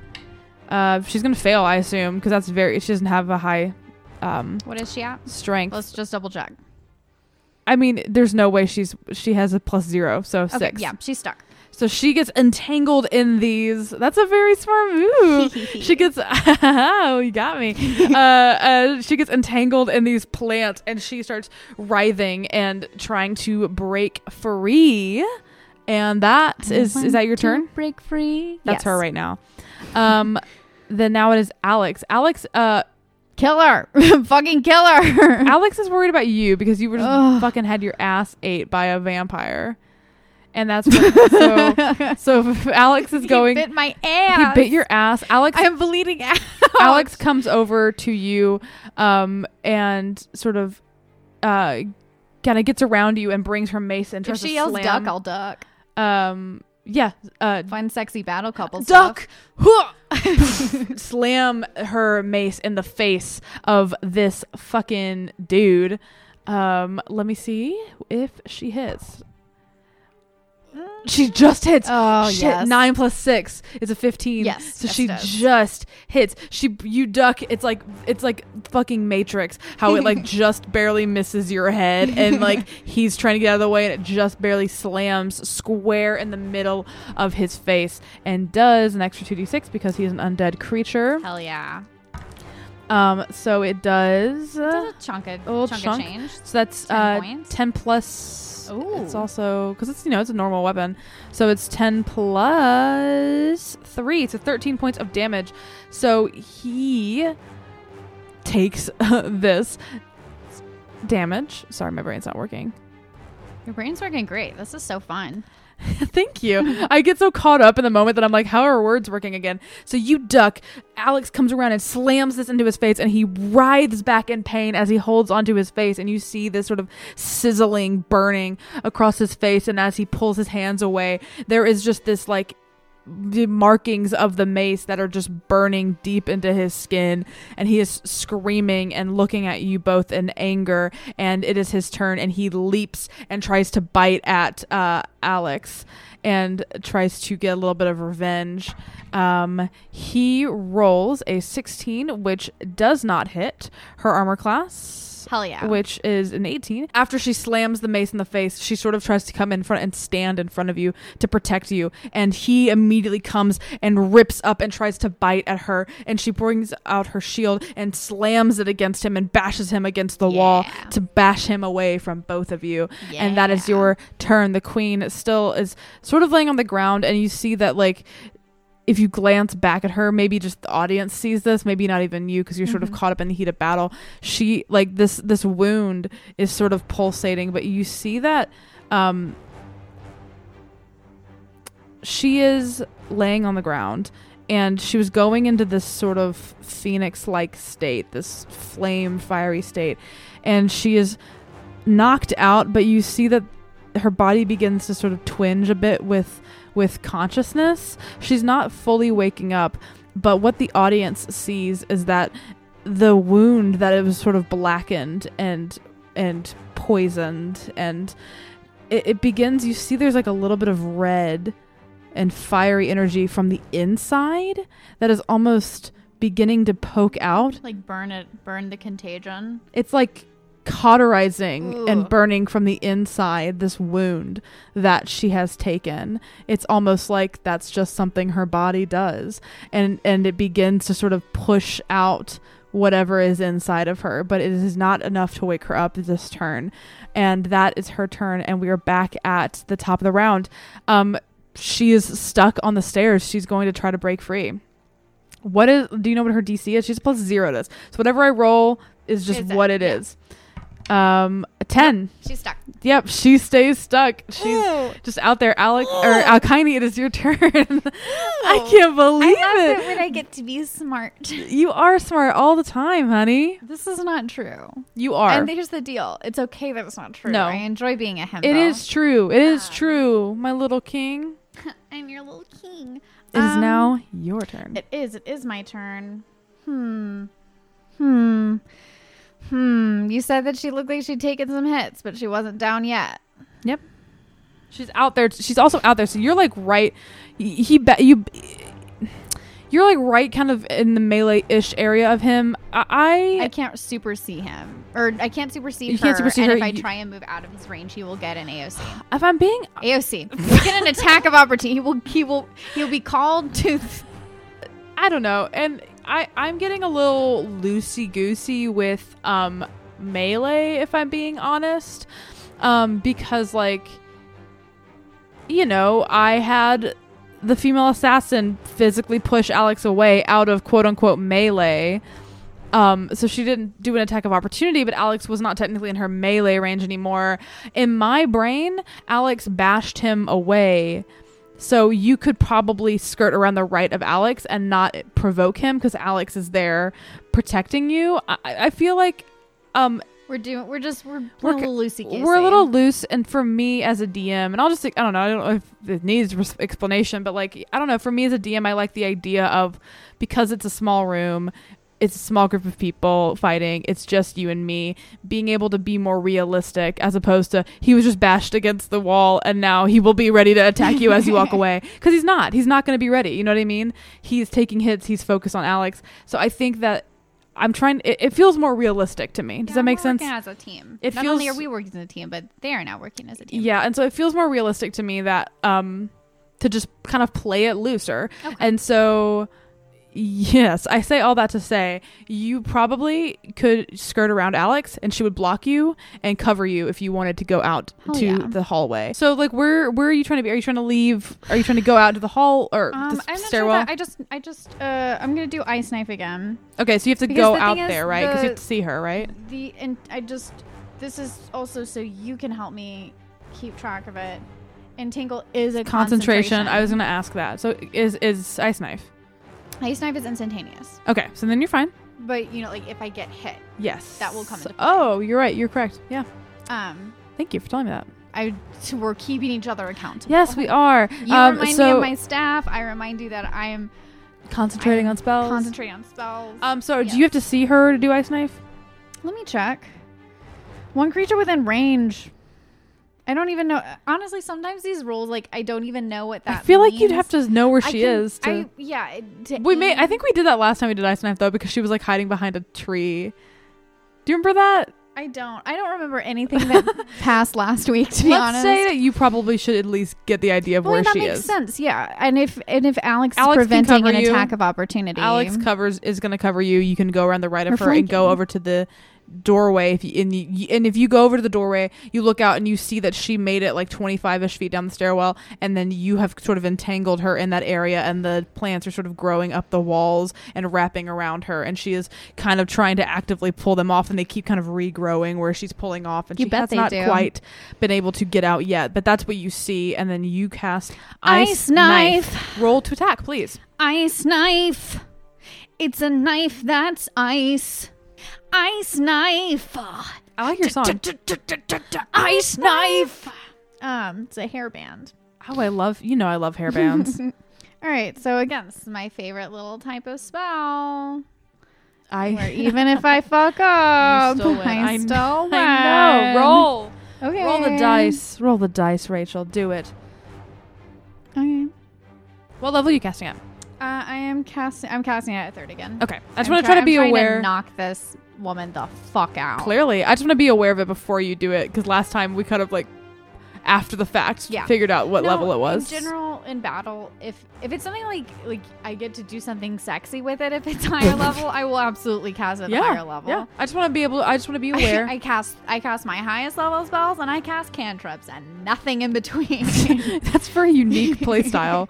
uh, she's going to fail, I assume, because that's very. She doesn't have a high, um, What is she at? strength. Let's just double check. I mean, there's no way she's she has a plus zero, so Okay, six. yeah, she's stuck. So she gets entangled in these. That's a very smart move. she gets. Oh, you got me. uh, uh, she gets entangled in these plants, and she starts writhing and trying to break free. And that is is that your turn? Break free. That's her right now. Um, then now it is Alex. Alex. Uh, Kill her. Fucking kill her. Alex is worried about you because you were just Ugh. fucking had your ass ate by a vampire, and that's what, so. So if Alex is going. He bit my ass. He bit your ass. Alex I'm bleeding out. Alex comes over to you um and sort of uh kind of gets around you and brings her mace and If she to yells slam. duck, I'll duck. um yeah, uh Fun, sexy battle couple duck slam her mace in the face of this fucking dude. Um let me see if she hits. She just hits. Oh, Shit, yes. nine plus six is a fifteen. Yes, so yes, she just hits. She you duck. It's like it's like fucking Matrix. How it like just barely misses your head, and like he's trying to get out of the way, and it just barely slams square in the middle of his face, and does an extra two d six because he's an undead creature. Hell yeah. Um, so it does. uh, Does a chunk of, a little chunk, chunk. of change. so that's 10 uh, points? 10 plus. Ooh. It's also because it's you know it's a normal weapon, so it's 10 plus three, so 13 points of damage. So he takes this damage. Sorry, my brain's not working. Your brain's working great. This is so fun. Thank you. I get so caught up in the moment that I'm like, how are words working again? So you duck. Alex comes around and slams this into his face, and he writhes back in pain as he holds onto his face. And you see this sort of sizzling, burning across his face. And as he pulls his hands away, there is just this like the markings of the mace that are just burning deep into his skin and he is screaming and looking at you both in anger and it is his turn and he leaps and tries to bite at uh, alex and tries to get a little bit of revenge. Um, he rolls a 16 which does not hit her armor class Hell yeah. which is an 18. After she slams the mace in the face, she sort of tries to come in front and stand in front of you to protect you. And he immediately comes and rips up and tries to bite at her. And she brings out her shield and slams it against him and bashes him against the wall to bash him away from both of you. And that is your turn. The queen still is sort of laying on the ground, and you see that, like, if you glance back at her, maybe just the audience sees this, maybe not even you because you're sort of Mhm. caught up in the heat of battle. She like this this wound is sort of pulsating, but you see that um she is laying on the ground and she was going into this sort of phoenix like state, this flame fiery state, and she is knocked out, but you see that her body begins to sort of twinge a bit with with consciousness. She's not fully waking up, but what the audience sees is that the wound that it was sort of blackened and and poisoned and it, it begins you see there's like a little bit of red and fiery energy from the inside that is almost beginning to poke out Like burn it, burn the contagion. it's like cauterizing Ugh. and burning from the inside this wound that she has taken. It's almost like that's just something her body does. And and it begins to sort of push out whatever is inside of her but it is not enough to wake her up this turn. And that is her turn and we are back at the top of the round. Um she is stuck on the stairs. She's going to try to break free. What is do you know what her dc is? She's plus zero to this. So whatever i roll is just Is it? what it Yeah. is um 10 She's stuck. yep she stays stuck she's just out there alec or alkine it is your turn i can't believe it it. when I get to be smart. you are smart all the time honey This is not true. you are And here's the deal: it's okay that it's not true. No. I enjoy being a himbo. it is true it is Um, true my little king I'm your little king. it is Um, now your turn It is. It is my turn. Hmm. Hmm. Hmm. You said that she looked like she'd taken some hits, but she wasn't down yet. Yep. She's out there. She's also out there. So you're like right. He, bet you. You're like right, kind of in the melee-ish area of him. I, I I can't super see him, or I can't super see You her. can't super see and her, if I you- try and move out of his range, he will get an AOC. if I'm being, AOC. We get an attack of opportunity. He will. He will. He'll be called to. I don't know, and I I'm getting a little loosey goosey with um melee, if I'm being honest, um because like, you know, I had the female assassin physically push Alex away out of quote unquote melee. Um, so she didn't do an attack of opportunity, but Alex was not technically in her melee range anymore. In my brain, Alex bashed him away. So you could probably skirt around the right of Alex and not provoke him because Alex is there protecting you. I, I feel like um, We're doing. We're just. We're, We're we're a little loosey we're a little loose, and for me as a DM, and I'll just I don't know, I don't know if it needs res- explanation, but like I don't know, for me as a DM, I like the idea of because it's a small room, it's a small group of people fighting, it's just you and me, being able to be more realistic as opposed to he was just bashed against the wall and now he will be ready to attack you as you walk away because he's not, he's not going to be ready. You know what I mean? He's taking hits, he's focused on Alex, so I think that. I'm trying. It, it feels more realistic to me. Does that make sense? As a team, It not only feels- are we working as a team, but they are now working as a team. Yeah, and so it feels more realistic to me that um to just kind of play it looser. Okay. And so yes, I say all that to say you probably could skirt around Alex and she would block you and cover you if you wanted to go out Hell to yeah. the hallway. So like where where are you trying to be? Are you trying to leave? Are you trying to go out to the hall or Um, the stairwell? sure I just, I just, uh, I'm gonna do ice knife again. okay, so you have to Because go the out there, right? Because you have to see her, right? The and I just, this is also so you can help me keep track of it. Entangle is a Concentration. I was going to ask that. So is is ice knife. Ice knife is instantaneous, Okay, so then you're fine. but you know, like if I get hit, Yes. That will come into play. Oh, you're right. You're correct. Yeah. um, Thank you for telling me that. I so we're keeping each other accountable. Yes, we are. You um, remind so me of my staff. I remind you that I am concentrating I'm on spells. concentrating on spells. um. So do you have to see her to do ice knife? Let me check. One creature within range. I don't even know. Honestly, sometimes these rolls, like I don't even know what that. I feel like you'd have to know where I she can- is. To, I yeah. to we may. I think we did that last time we did ice knife though because she was like hiding behind a tree. Do you remember that? I don't. I don't remember anything that passed last week. To be Let's honest, say that you probably should at least get the idea of well, where that she makes is. sense. Yeah, and if and if Alex, Alex is preventing an you. attack of opportunity, Alex covers is going to cover you. You can go around the right of Or her and go over to the doorway. If you and, you and if you go over to the doorway, you look out and you see that she made it like twenty five ish feet down the stairwell, and then you have sort of entangled her in that area, and the plants are sort of growing up the walls and wrapping around her, and she is kind of trying to actively pull them off, and they keep kind of regrowing where she's pulling off, and You she has not do. quite been able to get out yet. But that's what you see, and then you cast Ice knife. Roll to attack, please. Ice knife. It's a knife that's ice. Ice knife. I like your song. Ice knife. Um, it's a hairband. Oh, I love you know I love hair bands. All right, so again, this is my favorite little type of spell. I Where even if I fuck up, still win. I, I kn- still win. I know. Roll. Okay. Roll the dice. Roll the dice, Rachel. Do it. Okay. What level are you casting at? Uh, I am casting. I'm casting it at third again. Okay. I just want to try to I'm be aware. knock this woman the fuck out. Clearly, I just want to be aware of it before you do it because last time we kind of like after the fact Yeah. figured out what No, level it was. In general, in battle, if if it's something like like I get to do something sexy with it, if it's higher level, I will absolutely cast it at yeah, higher level. yeah. I just want to be able. I just want to be aware. I cast I cast my highest level spells and I cast cantrips and nothing in between. That's for a unique playstyle.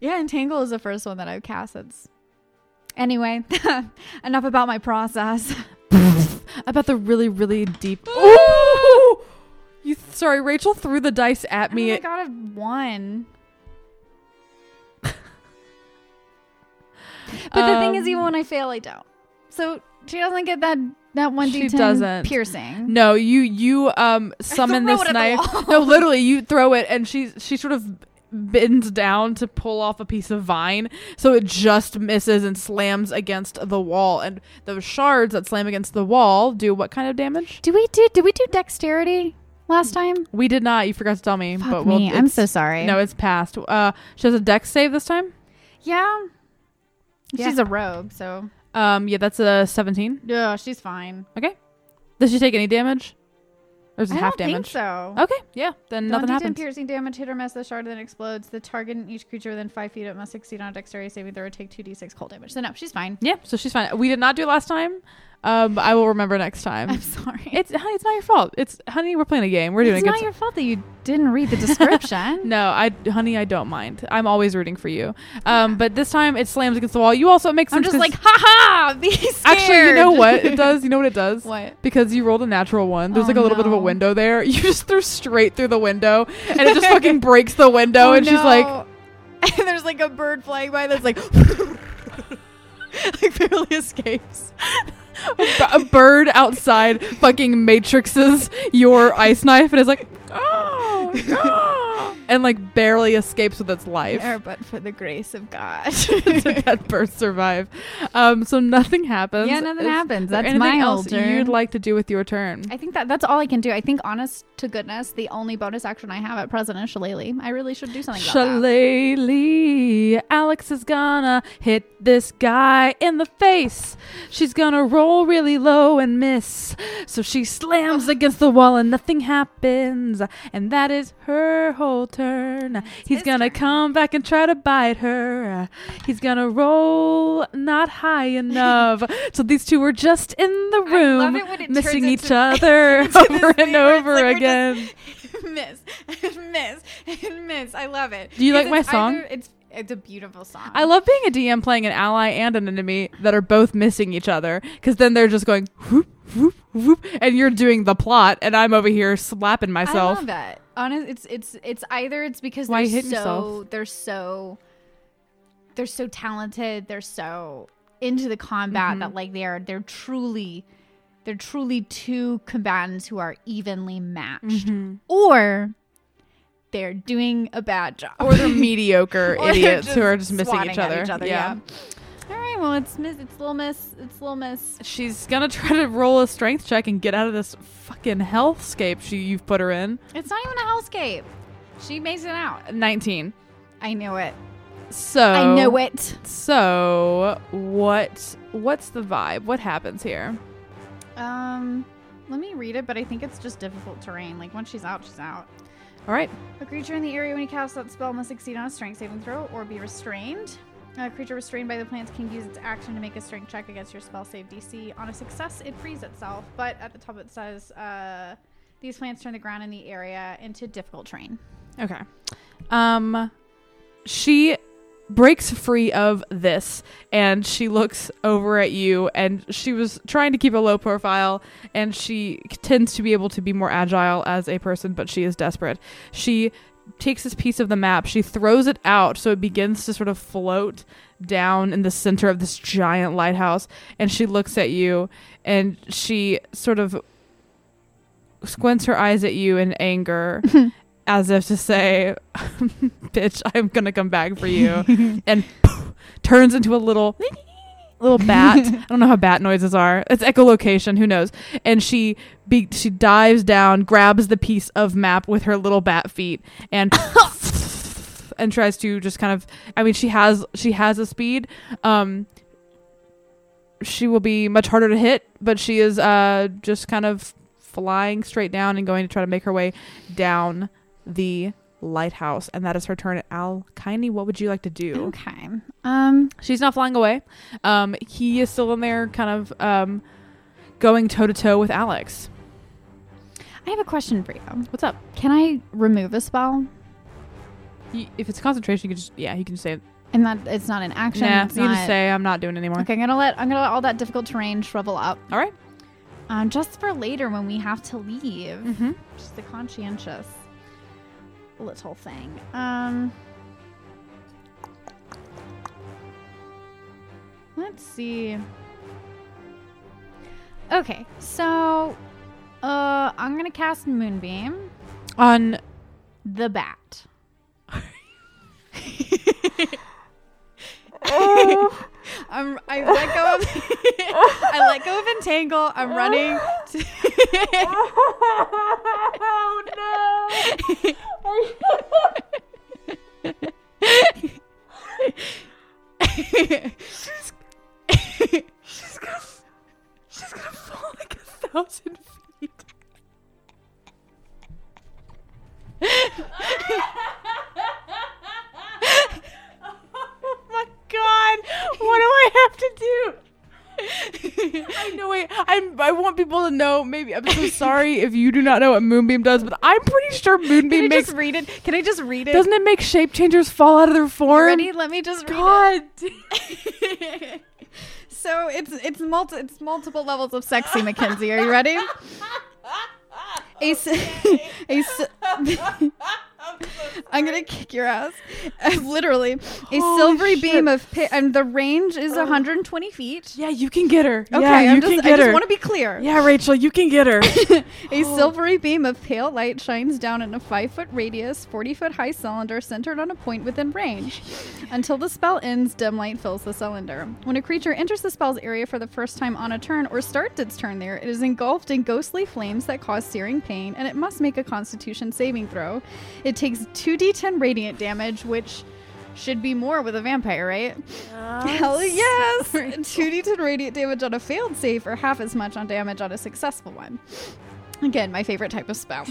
yeah, Entangle is the first one that I've cast. It's anyway. enough about my process. About the really, really deep. Ooh! You sorry, Rachel threw the dice at me. my god, I've won. But the thing is, Um, even when I fail, I don't. So she doesn't get that that one She d10 doesn't. piercing. No, you you um summon this it at the knife. No, literally, you throw it, and she she sort of bends down to pull off a piece of vine, so it just misses and slams against the wall. And those shards that slam against the wall do what kind of damage? Do we do? Did we do dexterity last time? We did not. You forgot to tell me. Fuck but we'll, me. I'm so sorry. No, it's past. Uh, she has a dex save this time. Yeah. Yeah. She's a rogue, so Um, yeah, that's a seventeen. yeah, she's fine. Okay. Does she take any damage? Or is it I half don't damage? think so. Okay, yeah, then nothing 1d10 happens. piercing damage, hit or miss, the shard then explodes. The target and each creature within five feet of it must succeed on a dexterity saving throw or take 2d6 cold damage. So, no, she's fine. Yeah, so she's fine. We did not do it last time. Um, I will remember next time. I'm sorry. It's honey, it's not your fault. It's honey, we're playing a game. We're doing it's it. not your fault that you didn't read the description. no, I honey, I don't mind. I'm always rooting for you. Um, but this time it slams against the wall. You also it makes I'm just like, ha ha, be scared. Actually, you know what it does? You know what it does? What? Because you rolled a natural one. There's Oh, like a little bit of a window there. You just threw straight through the window, and it just fucking breaks the window. Oh, and she's like, and there's like a bird flying by that's like, like barely escapes. a, bird outside fucking matrixes your ice knife, and is like, oh, no," and like barely escapes with its life. There, but for the grace of God. Did that bird survive? Um, so nothing happens. Yeah, nothing Is happens. That's anything my whole turn. you'd like to do with your turn? I think that that's all I can do. I think, honest to goodness, the only bonus action I have at present is Shillelagh. I really should do something. Shillelagh, Alex is gonna hit this guy in the face. She's gonna roll really low and miss. So she slams against the wall and nothing happens. And that is her whole turn. He's gonna turn. come back and try to bite her. He's gonna roll not high enough. so these two were just in the room, it it missing each other over and it's over like again. miss, and miss, and miss. I love it. Do you like my song? either- it's it's a beautiful song. I love being a DM playing an ally and an enemy that are both missing each other because then they're just going whoop whoop whoop and you're doing the plot and I'm over here slapping myself. I love that. Honest, it's it's it's either it's because Why they're so yourself? they're so they're so talented. They're so into the combat Mhm. that like they are they're truly they're truly two combatants who are evenly matched, Mhm. or they're doing a bad job, Or they're mediocre idiots who are just missing swatting each other. yeah. All Well, it's miss. It's little miss. It's little miss. She's gonna try to roll a strength check and get out of this fucking hellscape she you've put her in. It's not even a hellscape. She makes it out. 19. I knew it. So I know it. So what what's the vibe? What happens here? Um, let me read it, but I think it's just difficult terrain. Like once she's out, she's out. All right. A creature in the area when he casts that spell must succeed on a strength saving throw or be restrained. A creature restrained by the plants can use its action to make a strength check against your spell save DC. On a success, it frees itself. But at the top it says, uh, these plants turn the ground in the area into difficult terrain. Okay. Um she breaks free of this and she looks over at you and she was trying to keep a low profile and she tends to be able to be more agile as a person but she is desperate. She takes this piece of the map, she throws it out so it begins to sort of float down in the center of this giant lighthouse and she looks at you and she sort of squints her eyes at you in anger as if to say, "Bitch, I'm gonna come back for you," and turns into a little little bat. I don't know how bat noises are. It's echolocation. Who knows? And she be, she dives down, grabs the piece of map with her little bat feet, and and tries to just kind of. I mean, she has she has a speed. Um, she will be much harder to hit, but she is uh just kind of flying straight down and going to try to make her way down the lighthouse and that is her turn at al Kaini, what would you like to do Okay. Um. she's not flying away um he is still in there kind of um going toe to toe with alex I have a question for you. what's up Can I remove a spell? you, if it's concentration you can just yeah you can just say And that it's not an action. nah, it's you not, just say i'm not doing it anymore Okay, I'm gonna let I'm gonna let all that difficult terrain shrivel up. all right Um, just for later when we have to leave. mm-hmm. Just a conscientious little thing. Um. Let's see. Okay, so uh, I'm gonna cast Moonbeam, on the bat. I'm, I let go of I let go of entangle. I'm running. To oh, she's gonna she's gonna fall like a thousand feet oh my god what do i have to do I know. Wait, I'm. I want people to know. Maybe I'm so sorry if you do not know what Moonbeam does, but I'm pretty sure Moonbeam Can I makes. just read it? Can I just read it? Doesn't it make shape changers fall out of their You form? ready? Let me just read God. it. so it's it's multi it's multiple levels of sexy, Mackenzie. Are you ready? A, s- a s- I'm gonna kick your ass. Literally, a Holy silvery shit. beam of pi- and the range is 120 feet. Yeah, you can get her. Okay, yeah, you I'm can just, get I just want to be clear. yeah, Rachel, you can get her. A oh. silvery beam of pale light shines down in a 5 foot radius, 40 foot high cylinder centered on a point within range. Until the spell ends, dim light fills the cylinder. When a creature enters the spell's area for the first time on a turn or starts its turn there, it is engulfed in ghostly flames that cause searing pain, and it must make a constitution saving throw. It takes 2d10 radiant damage, which should be more with a vampire, right? Ah, Hell yes! 2d10 radiant damage on a failed save, or half as much on damage on a successful one. Again, my favorite type of spell.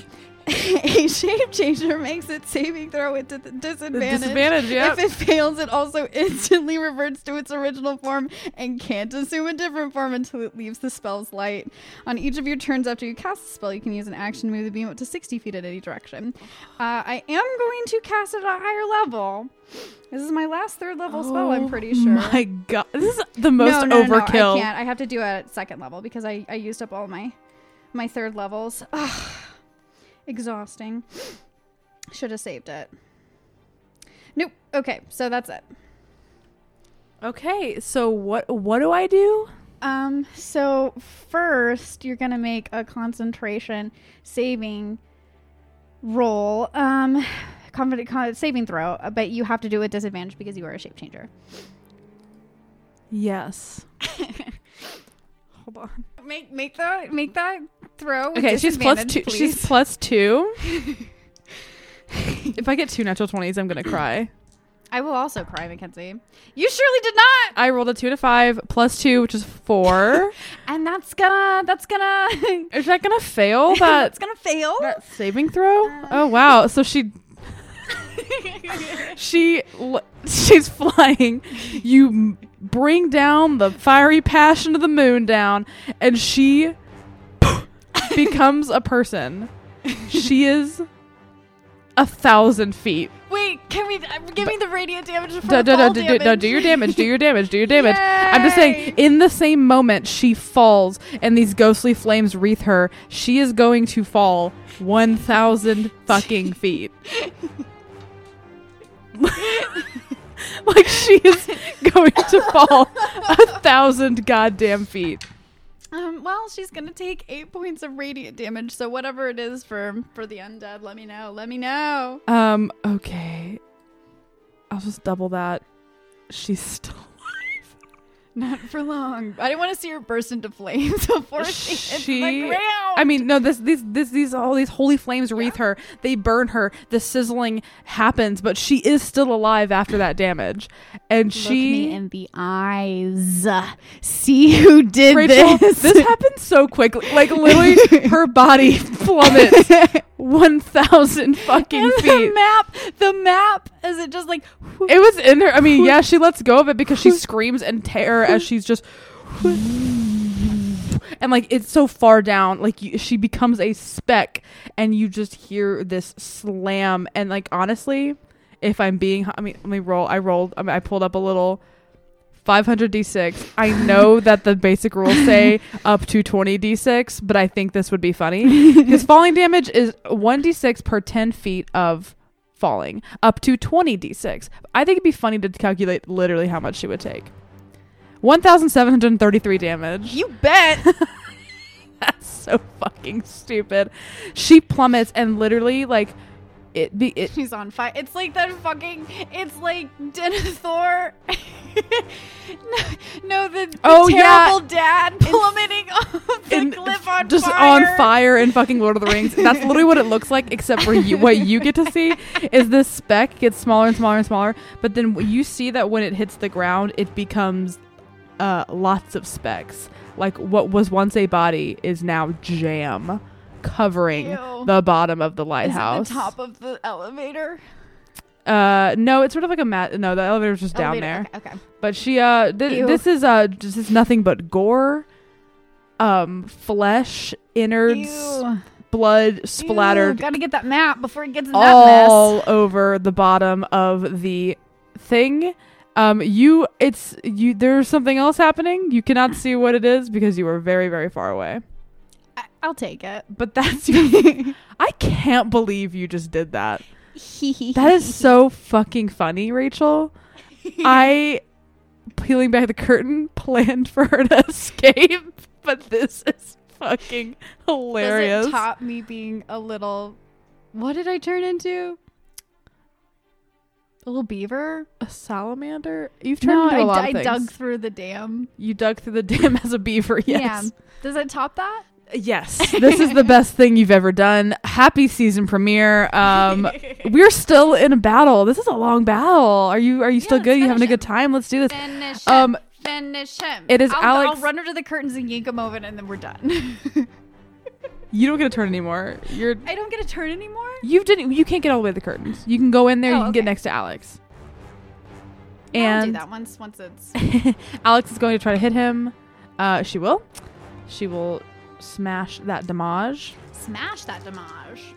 a shape changer makes its saving throw di- disadvantage. disadvantage, yep. If it fails, it also instantly reverts to its original form and can't assume a different form until it leaves the spell's light. On each of your turns after you cast the spell, you can use an action to move the beam up to 60 feet in any direction. Uh, I am going to cast it at a higher level. This is my last third level spell, I'm pretty sure. Oh My God, this is the most no, no, no, overkill. I can't. I have to do it at second level because I, I used up all my my third levels. Ugh. Exhausting. Should have saved it. Nope. Okay, so that's it. Okay, so what what do I do? Um, so first you're gonna make a concentration saving roll. Um confident con- saving throw, uh, but you have to do it disadvantage because you are a shape changer. Yes. Hold on. Make make that make that throw. Okay, she's two. please. She's plus two. if I get two natural twenties, I'm gonna cry. I will also cry, Mackenzie. You surely did not. I rolled a two to five plus two, which is four. And that's gonna that's gonna is that gonna fail that that's gonna fail. that saving throw? Uh, oh wow! So she she she's flying. You bring down the fiery passion of the moon down, and she becomes a person. She is a thousand feet. Wait, can we uh, give me the radiant damage for Do, do, do, fall do, do, damage? no, do your damage. Do your damage. Do your damage. I'm just saying, in the same moment she falls and these ghostly flames wreath her, she is going to fall 1,000 fucking feet. like she is going to fall a thousand goddamn feet. Um, well, she's gonna take eight points of radiant damage. So whatever it is for for the undead, let me know. Let me know. Um, okay. I'll just double that. She's still. Not for long. I didn't want to see her burst into flames before she, She- the ground. I mean, no, this, these, this, these, all these holy flames wreath her. They burn her. The sizzling happens, but she is still alive after that damage. And Look she, me in the eyes. See who did Rachel, this. this happened so quickly. Like literally, her body plummets one thousand fucking and the map, the map, is it just like It was in her. I mean, yeah, she lets go of it because she screams in terror as she's just. And like it's so far down, like you, she becomes a speck, and you just hear this slam. And like honestly, if I'm being, I mean, let me roll. I rolled. I, mean, I pulled up a little 500 d6. I know that the basic rules say up to 20 d6, but I think this would be funny because falling damage is 1 d6 per 10 feet of falling, up to 20 d6. I think it'd be funny to calculate literally how much she would take. 1,733 damage. you bet. That's so fucking stupid. She plummets and literally like it be it She's on fire. It's like that fucking. It's like Denethor. no, no, the, the Oh, yeah. terrible dad plummeting off the cliff on just fire. on fire in fucking Lord of the Rings. That's literally what it looks like, except for you. What you get to see is this speck gets smaller and smaller and smaller. But then you see that when it hits the ground, it becomes uh, lots of specks. Like what was once a body is now jam, covering Ew. the bottom of the Is it lighthouse. the top of the elevator? uh, no, it's sort of like a mat. No, the elevator's just down there. Okay. okay. But she uh th- Ew. this is uh this is nothing but gore, um flesh, innards, Ew. blood Ew, splattered Gotta get that map before it gets in that mess. all over the bottom of the thing. Um you it's you there's something else happening. You cannot see what it is because you are very very far away. I, I'll take it. But that's I can't believe you just did that. That is so fucking funny, Rachel. I peeling back the curtain planned for her to escape, but this is fucking hilarious. Does it top me being a little? What did I turn into? A little beaver? a salamander? You've turned No, into a I, lot I of things. dug through the dam. you dug through the dam as a beaver. Yes. Yeah. Does it top that? Yes. This is the best thing you've ever done. Happy season premiere. Um we're still in a battle. This is a long battle. Are you are you still let's good? You having a good time? Let's do this. Finish Um, him. Finish him. it is I'll, Alex- I'll run her to the curtains and yank him over, and then we're done. You don't get a turn anymore. You're I don't get a turn anymore. You didn't. You can't get all the way to the curtains. You can go in there. Oh, you can get next to Alex. Yeah, I'll do And that once. Once it's Alex is going to try to hit him. Uh, she will. She will smash that damage. smash that damage.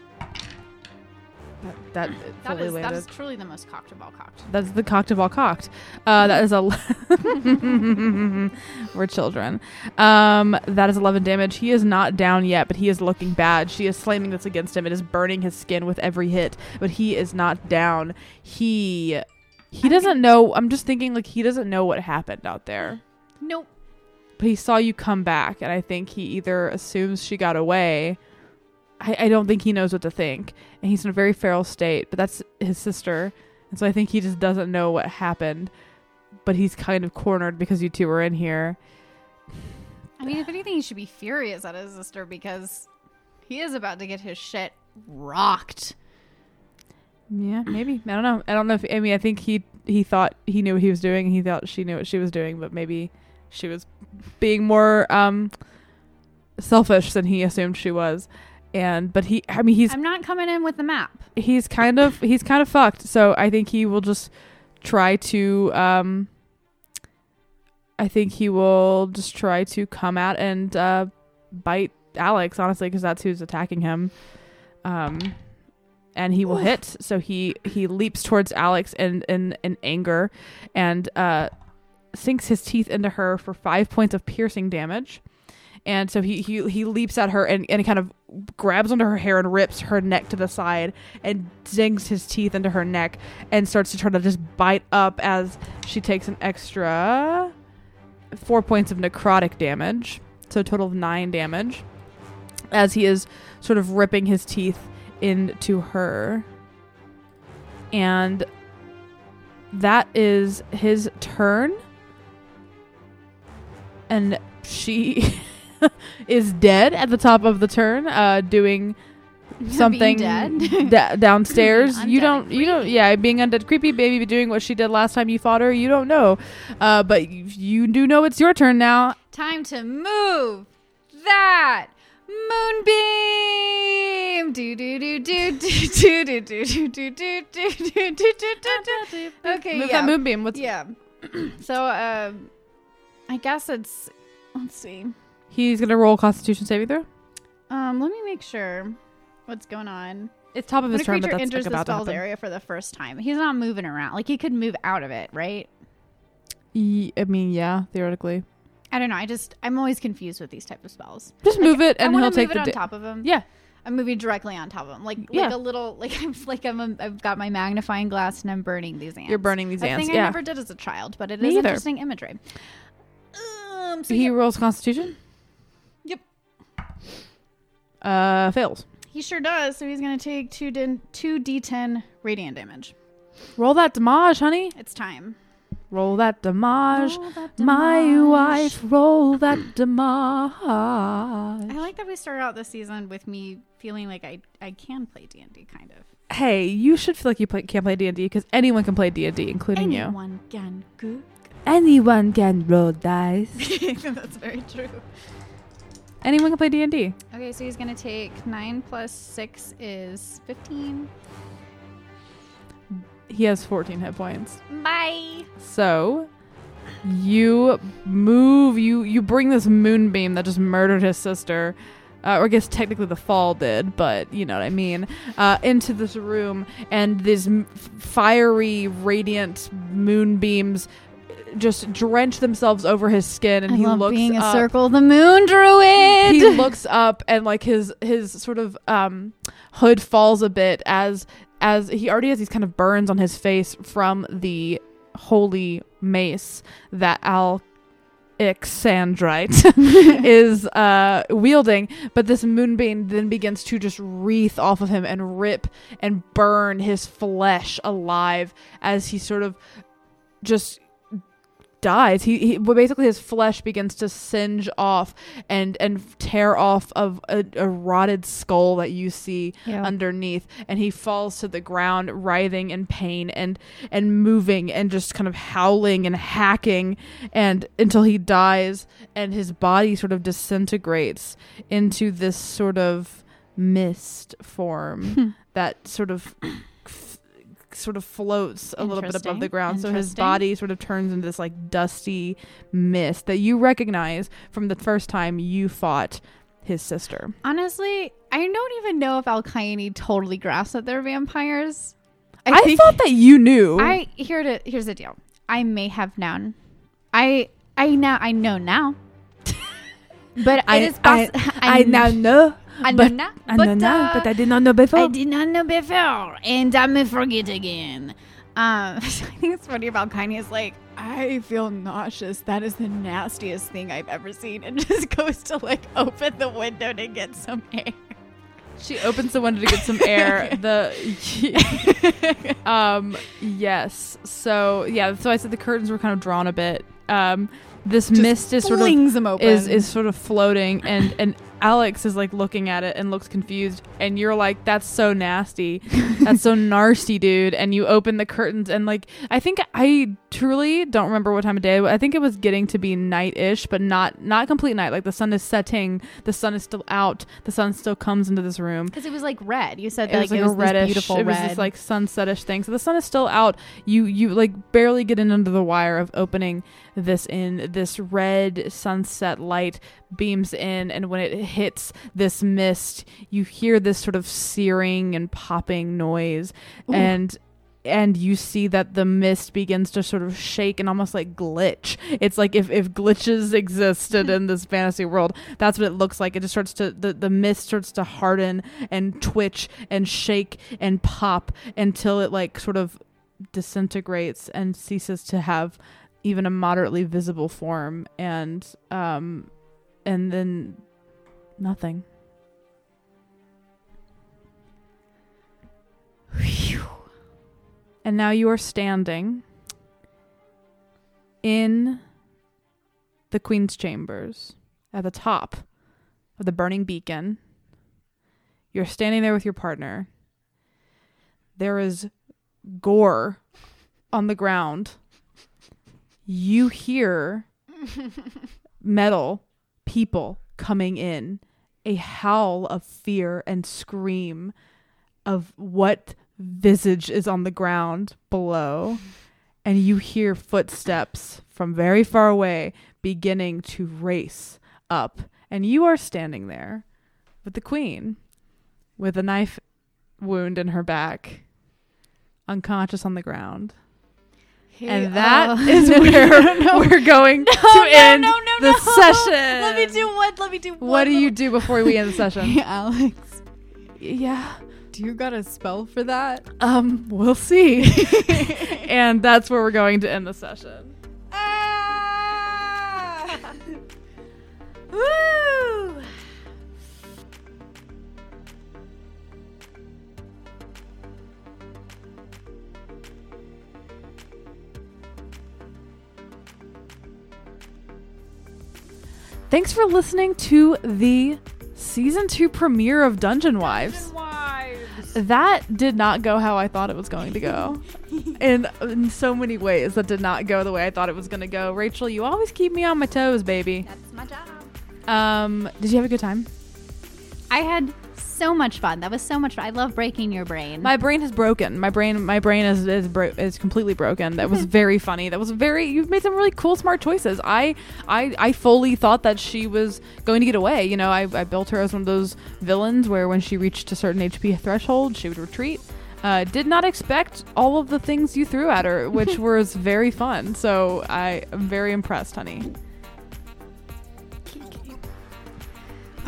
That, that That fully is that is truly the most cocked of all cocked. That's the cocked of all cocked. Uh, that is a. We're children. Um, that is 11 damage. He is not down yet, but he is looking bad. She is slamming this against him. It is burning his skin with every hit, but he is not down. He. He doesn't know. I'm just thinking, like, he doesn't know what happened out there. But he saw you come back, and I think he either assumes she got away. I, I don't think he knows what to think. And he's in a very feral state, but that's his sister. And so I think he just doesn't know what happened. But he's kind of cornered because you two were in here. I mean, if anything, he should be furious at his sister because he is about to get his shit rocked. Yeah, maybe. I don't know. I don't know if I mean I think he he thought he knew what he was doing and he thought she knew what she was doing, but maybe she was being more um selfish than he assumed she was. And but he I mean he's I'm not coming in with the map. he's kind of he's kind of fucked. So I think he will just try to um I think he will just try to come out and uh bite Alex honestly because that's who's attacking him. Um and he will hit so he he leaps towards Alex in in, in anger and uh sinks his teeth into her for 5 points of piercing damage. And so he he, he leaps at her and, and kind of grabs onto her hair and rips her neck to the side and digs his teeth into her neck and starts to try to just bite up as she takes an extra four points of necrotic damage. So a total of nine damage. As he is sort of ripping his teeth into her. And that is his turn. And she is dead at the top of the turn, uh, doing something dead? da- downstairs. you don't, you don't, yeah, being undead, creepy baby, doing what she did last time you fought her. You don't know, uh, but you, you do know it's your turn now. Time to move that moonbeam. Do do do do do do do do do do do do do do do. Okay, Move yeah. that moonbeam. What's Yeah. so, um, I guess it's. Let's see. he's gonna roll Constitution saving throw. Um, let me make sure what's going on. It's top of When his a turn, but creature that's enters like the about to happen. area for the first time, he's not moving around. Like he could move out of it, right? Ye- I mean, yeah, theoretically. I don't know. I just I'm always confused with these type of spells. Just move it, and want he'll to take move it the. on da- top of him. yeah, I'm moving directly on top of him, like Yeah. like a little like I'm like I'm a, I've got my magnifying glass and I'm burning these ants. you're burning these A ants. thing Yeah. I never did as a child, but it is Me either. interesting imagery. Um, so he yeah, rolls Constitution. Yep. Uh, fails. he sure does. So he's gonna take two din- two d10 radiant damage. Roll that damage, honey. It's time. Roll that damage. My wife, roll that damage. I like that we started out this season with me feeling like I I can play D and D kind of. Hey, you should feel like you play, can't play D and D because anyone can play D and D, including you. Anyone can go. Anyone can roll dice. That's very true. anyone can play D and D. Okay, so he's gonna take nine plus six is fifteen. He has 14 hit points. Bye. So you move you you bring this moonbeam that just murdered his sister uh, or I guess technically the fall did, but you know what I mean, uh, into this room, and these m- fiery, radiant moonbeams just drench themselves over his skin, and I he love looks being a circle the moon druid. He looks up, and like his his sort of um, hood falls a bit as as he already has these kind of burns on his face from the holy mace that Al Ixandrite is uh, wielding, but this moonbeam then begins to just wreath off of him and rip and burn his flesh alive as he sort of just dies. He, he well, basically his flesh begins to singe off and and tear off of a, a rotted skull that you see Yeah. underneath and he falls to the ground writhing in pain and and moving and just kind of howling and hacking and until he dies and his body sort of disintegrates into this sort of mist form hmm. that sort of sort of floats a little bit above the ground so his body sort of turns into this like dusty mist that you recognize from the first time you fought his sister Honestly, I don't even know if Alkaini totally grasped that they're vampires. I, think- thought that you knew I here to here's the deal. I may have known. I I now I know now. But I- it is poss- I now know I know but- now. I know now uh, but I did not know before I did not know before, and I may forget again. Um, I think it's funny about Kanye is like, I feel nauseous. That is the nastiest thing I've ever seen, and just goes to like open the window to get some air. She opens the window to get some air. The um yes. So yeah, so I said the curtains were kind of drawn a bit. Um this mist is sort of flings them open. is is sort of floating and and Alex is like looking at it and looks confused and you're like that's so nasty. That's so nasty, dude. And you open the curtains and like I think I truly don't remember what time of day. I think it was getting to be night-ish, but not not complete night. Like the sun is setting, the sun is still out, the sun still comes into this room. because it was like red. You said It like was like it a reddish, beautiful it was red. this like sunsetish thing. So the sun is still out. You you like barely get in under the wire of opening this in. This red sunset light beams in, and when it hits this mist, you hear this sort of searing and popping noise, Ooh. and and you see that the mist begins to sort of shake and almost like glitch. It's like if, if glitches existed in this fantasy world, that's what it looks like. It just starts to the, the mist starts to harden and twitch and shake and pop until it like sort of disintegrates and ceases to have even a moderately visible form and um and then nothing. And now you are standing in the Queen's chambers, at the top of the burning beacon. You're standing there with your partner. There is gore on the ground. You hear metal people coming in, a howl of fear and scream of what visage is on the ground below. And you hear footsteps from very far away beginning to race up. And you are standing there with the queen with a knife wound in her back, unconscious on the ground. And that oh. is where no, we're going No, to no, end the session. Let me do what? Let me do one. What do you do before we end the session? Hey, Alex, yeah. do you got a spell for that? Um, we'll see. and that's where we're going to end the session. Ah! Woo! Thanks for listening to the season two premiere of Dungeon Wives. That did not go how I thought it was going to go. in, in so many ways, that did not go the way I thought it was going to go. Rachel, you always keep me on my toes, baby. That's my job. Um, did you have a good time? I had so much fun. That was so much fun. I love breaking your brain. My brain has broken. My brain, my brain is is, bro- is completely broken. That was very funny. That was very. You've made some really cool, smart choices. I, I, I fully thought that she was going to get away. You know, I, I built her as one of those villains where when she reached a certain HP threshold, she would retreat. Uh, did not expect all of the things you threw at her, which was very fun. So I am very impressed, honey.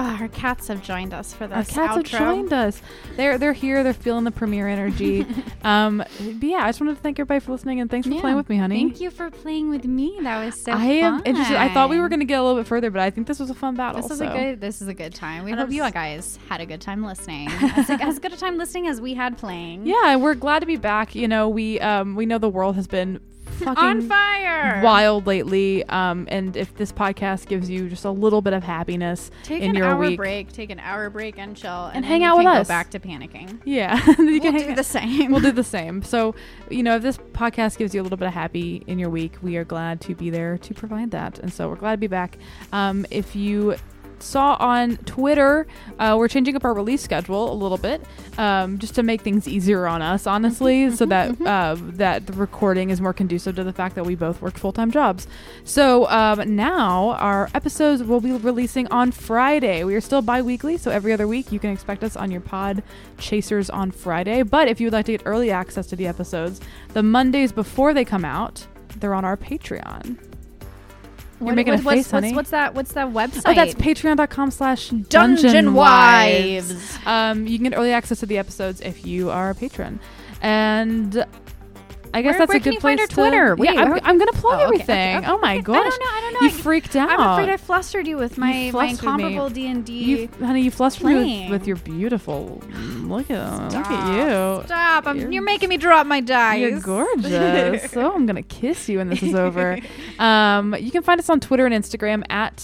Ah, our cats have joined us for this Our cats outro. have joined us. They're they're here. They're feeling the premiere energy. um, but yeah, I just wanted to thank everybody for listening and thanks for Yeah. playing with me, honey. Thank you for playing with me. That was so I am interested. I thought we were going to get a little bit further, but I think this was a fun battle. This is so. a good. This is a good time. We And hope I'm you s- guys had a good time listening. as, as good a time listening as we had playing. Yeah, we're glad to be back. You know, we um we know the world has been fucking on fire. wild lately. Um, and if this podcast gives you just a little bit of happiness Take in an your hour week, break. Take an hour break and chill, and, And hang out with us. Go back to panicking. yeah, you we'll can do the same. we'll do the same. So, you know, if this podcast gives you a little bit of happy in your week, we are glad to be there to provide that. And so we're glad to be back. Um, if you saw on Twitter, uh, we're changing up our release schedule a little bit, um, just to make things easier on us, honestly, so that uh, that the recording is more conducive to the fact that we both work full time jobs. So um, now our episodes will be releasing on Friday. We are still bi-weekly, so every other week you can expect us on your pod chasers on Friday. But if you would like to get early access to the episodes, the Mondays before they come out, they're on our Patreon. You're making a what's, face, honey. What's, what's that? What's that website? Oh, that's patreon.com slash Dungeon. Wives. Um, you can get early access to the episodes if you are a patron. And I guess Where- that's where a good you place find our to- Twitter? Wait, yeah, I'm, I'm going to plug Oh, okay, everything. okay, Oh my okay. gosh. I don't know. I don't know. You I- freaked out. I'm afraid I flustered you with my my flustered incomparable D and D. Honey, you flustered me with, with your beautiful. Look at look at you. Stop! You're- you're, making me drop my dice. You're gorgeous. so I'm gonna kiss you when this is over. Um, you can find us on Twitter and Instagram at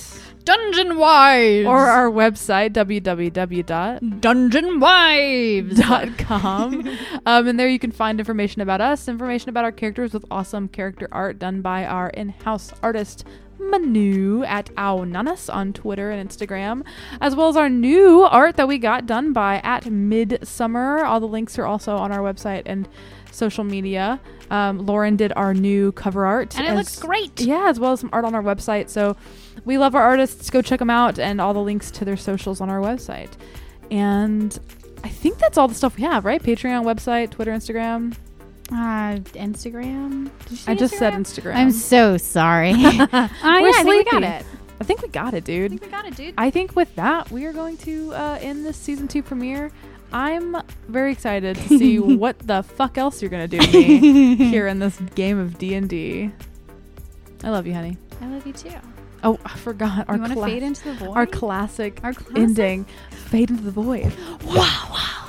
Dungeon Wives or our website www. Dungeon Wives. dot com. um, and there you can find information about us, information about our characters with awesome character art done by our in-house artist Manu at Aunanas on Twitter and Instagram, as well as our new art that we got done by at Midsummer. All the links are also on our website and social media. Um, Lauren did our new cover art, And it as- looks great. Yeah, as well as some art on our website. So we love our artists. Go check them out, and all the links to their socials on our website. And I think that's all the stuff we have, right? Patreon, website, Twitter, Instagram. Uh, Instagram. Did you say I just said Instagram? Instagram. I'm so sorry. uh, yeah, I think we got it. I think we got it, dude. I think we got it, dude. I think with that, we are going to uh, end this season two premiere. I'm very excited to see what the fuck else you're gonna do to me here in this game of D and D. I love you, honey. I love you too. Oh, I forgot our you want to cla- fade into the void? our classic Our classic? ending, fade into the void. Wow, wow.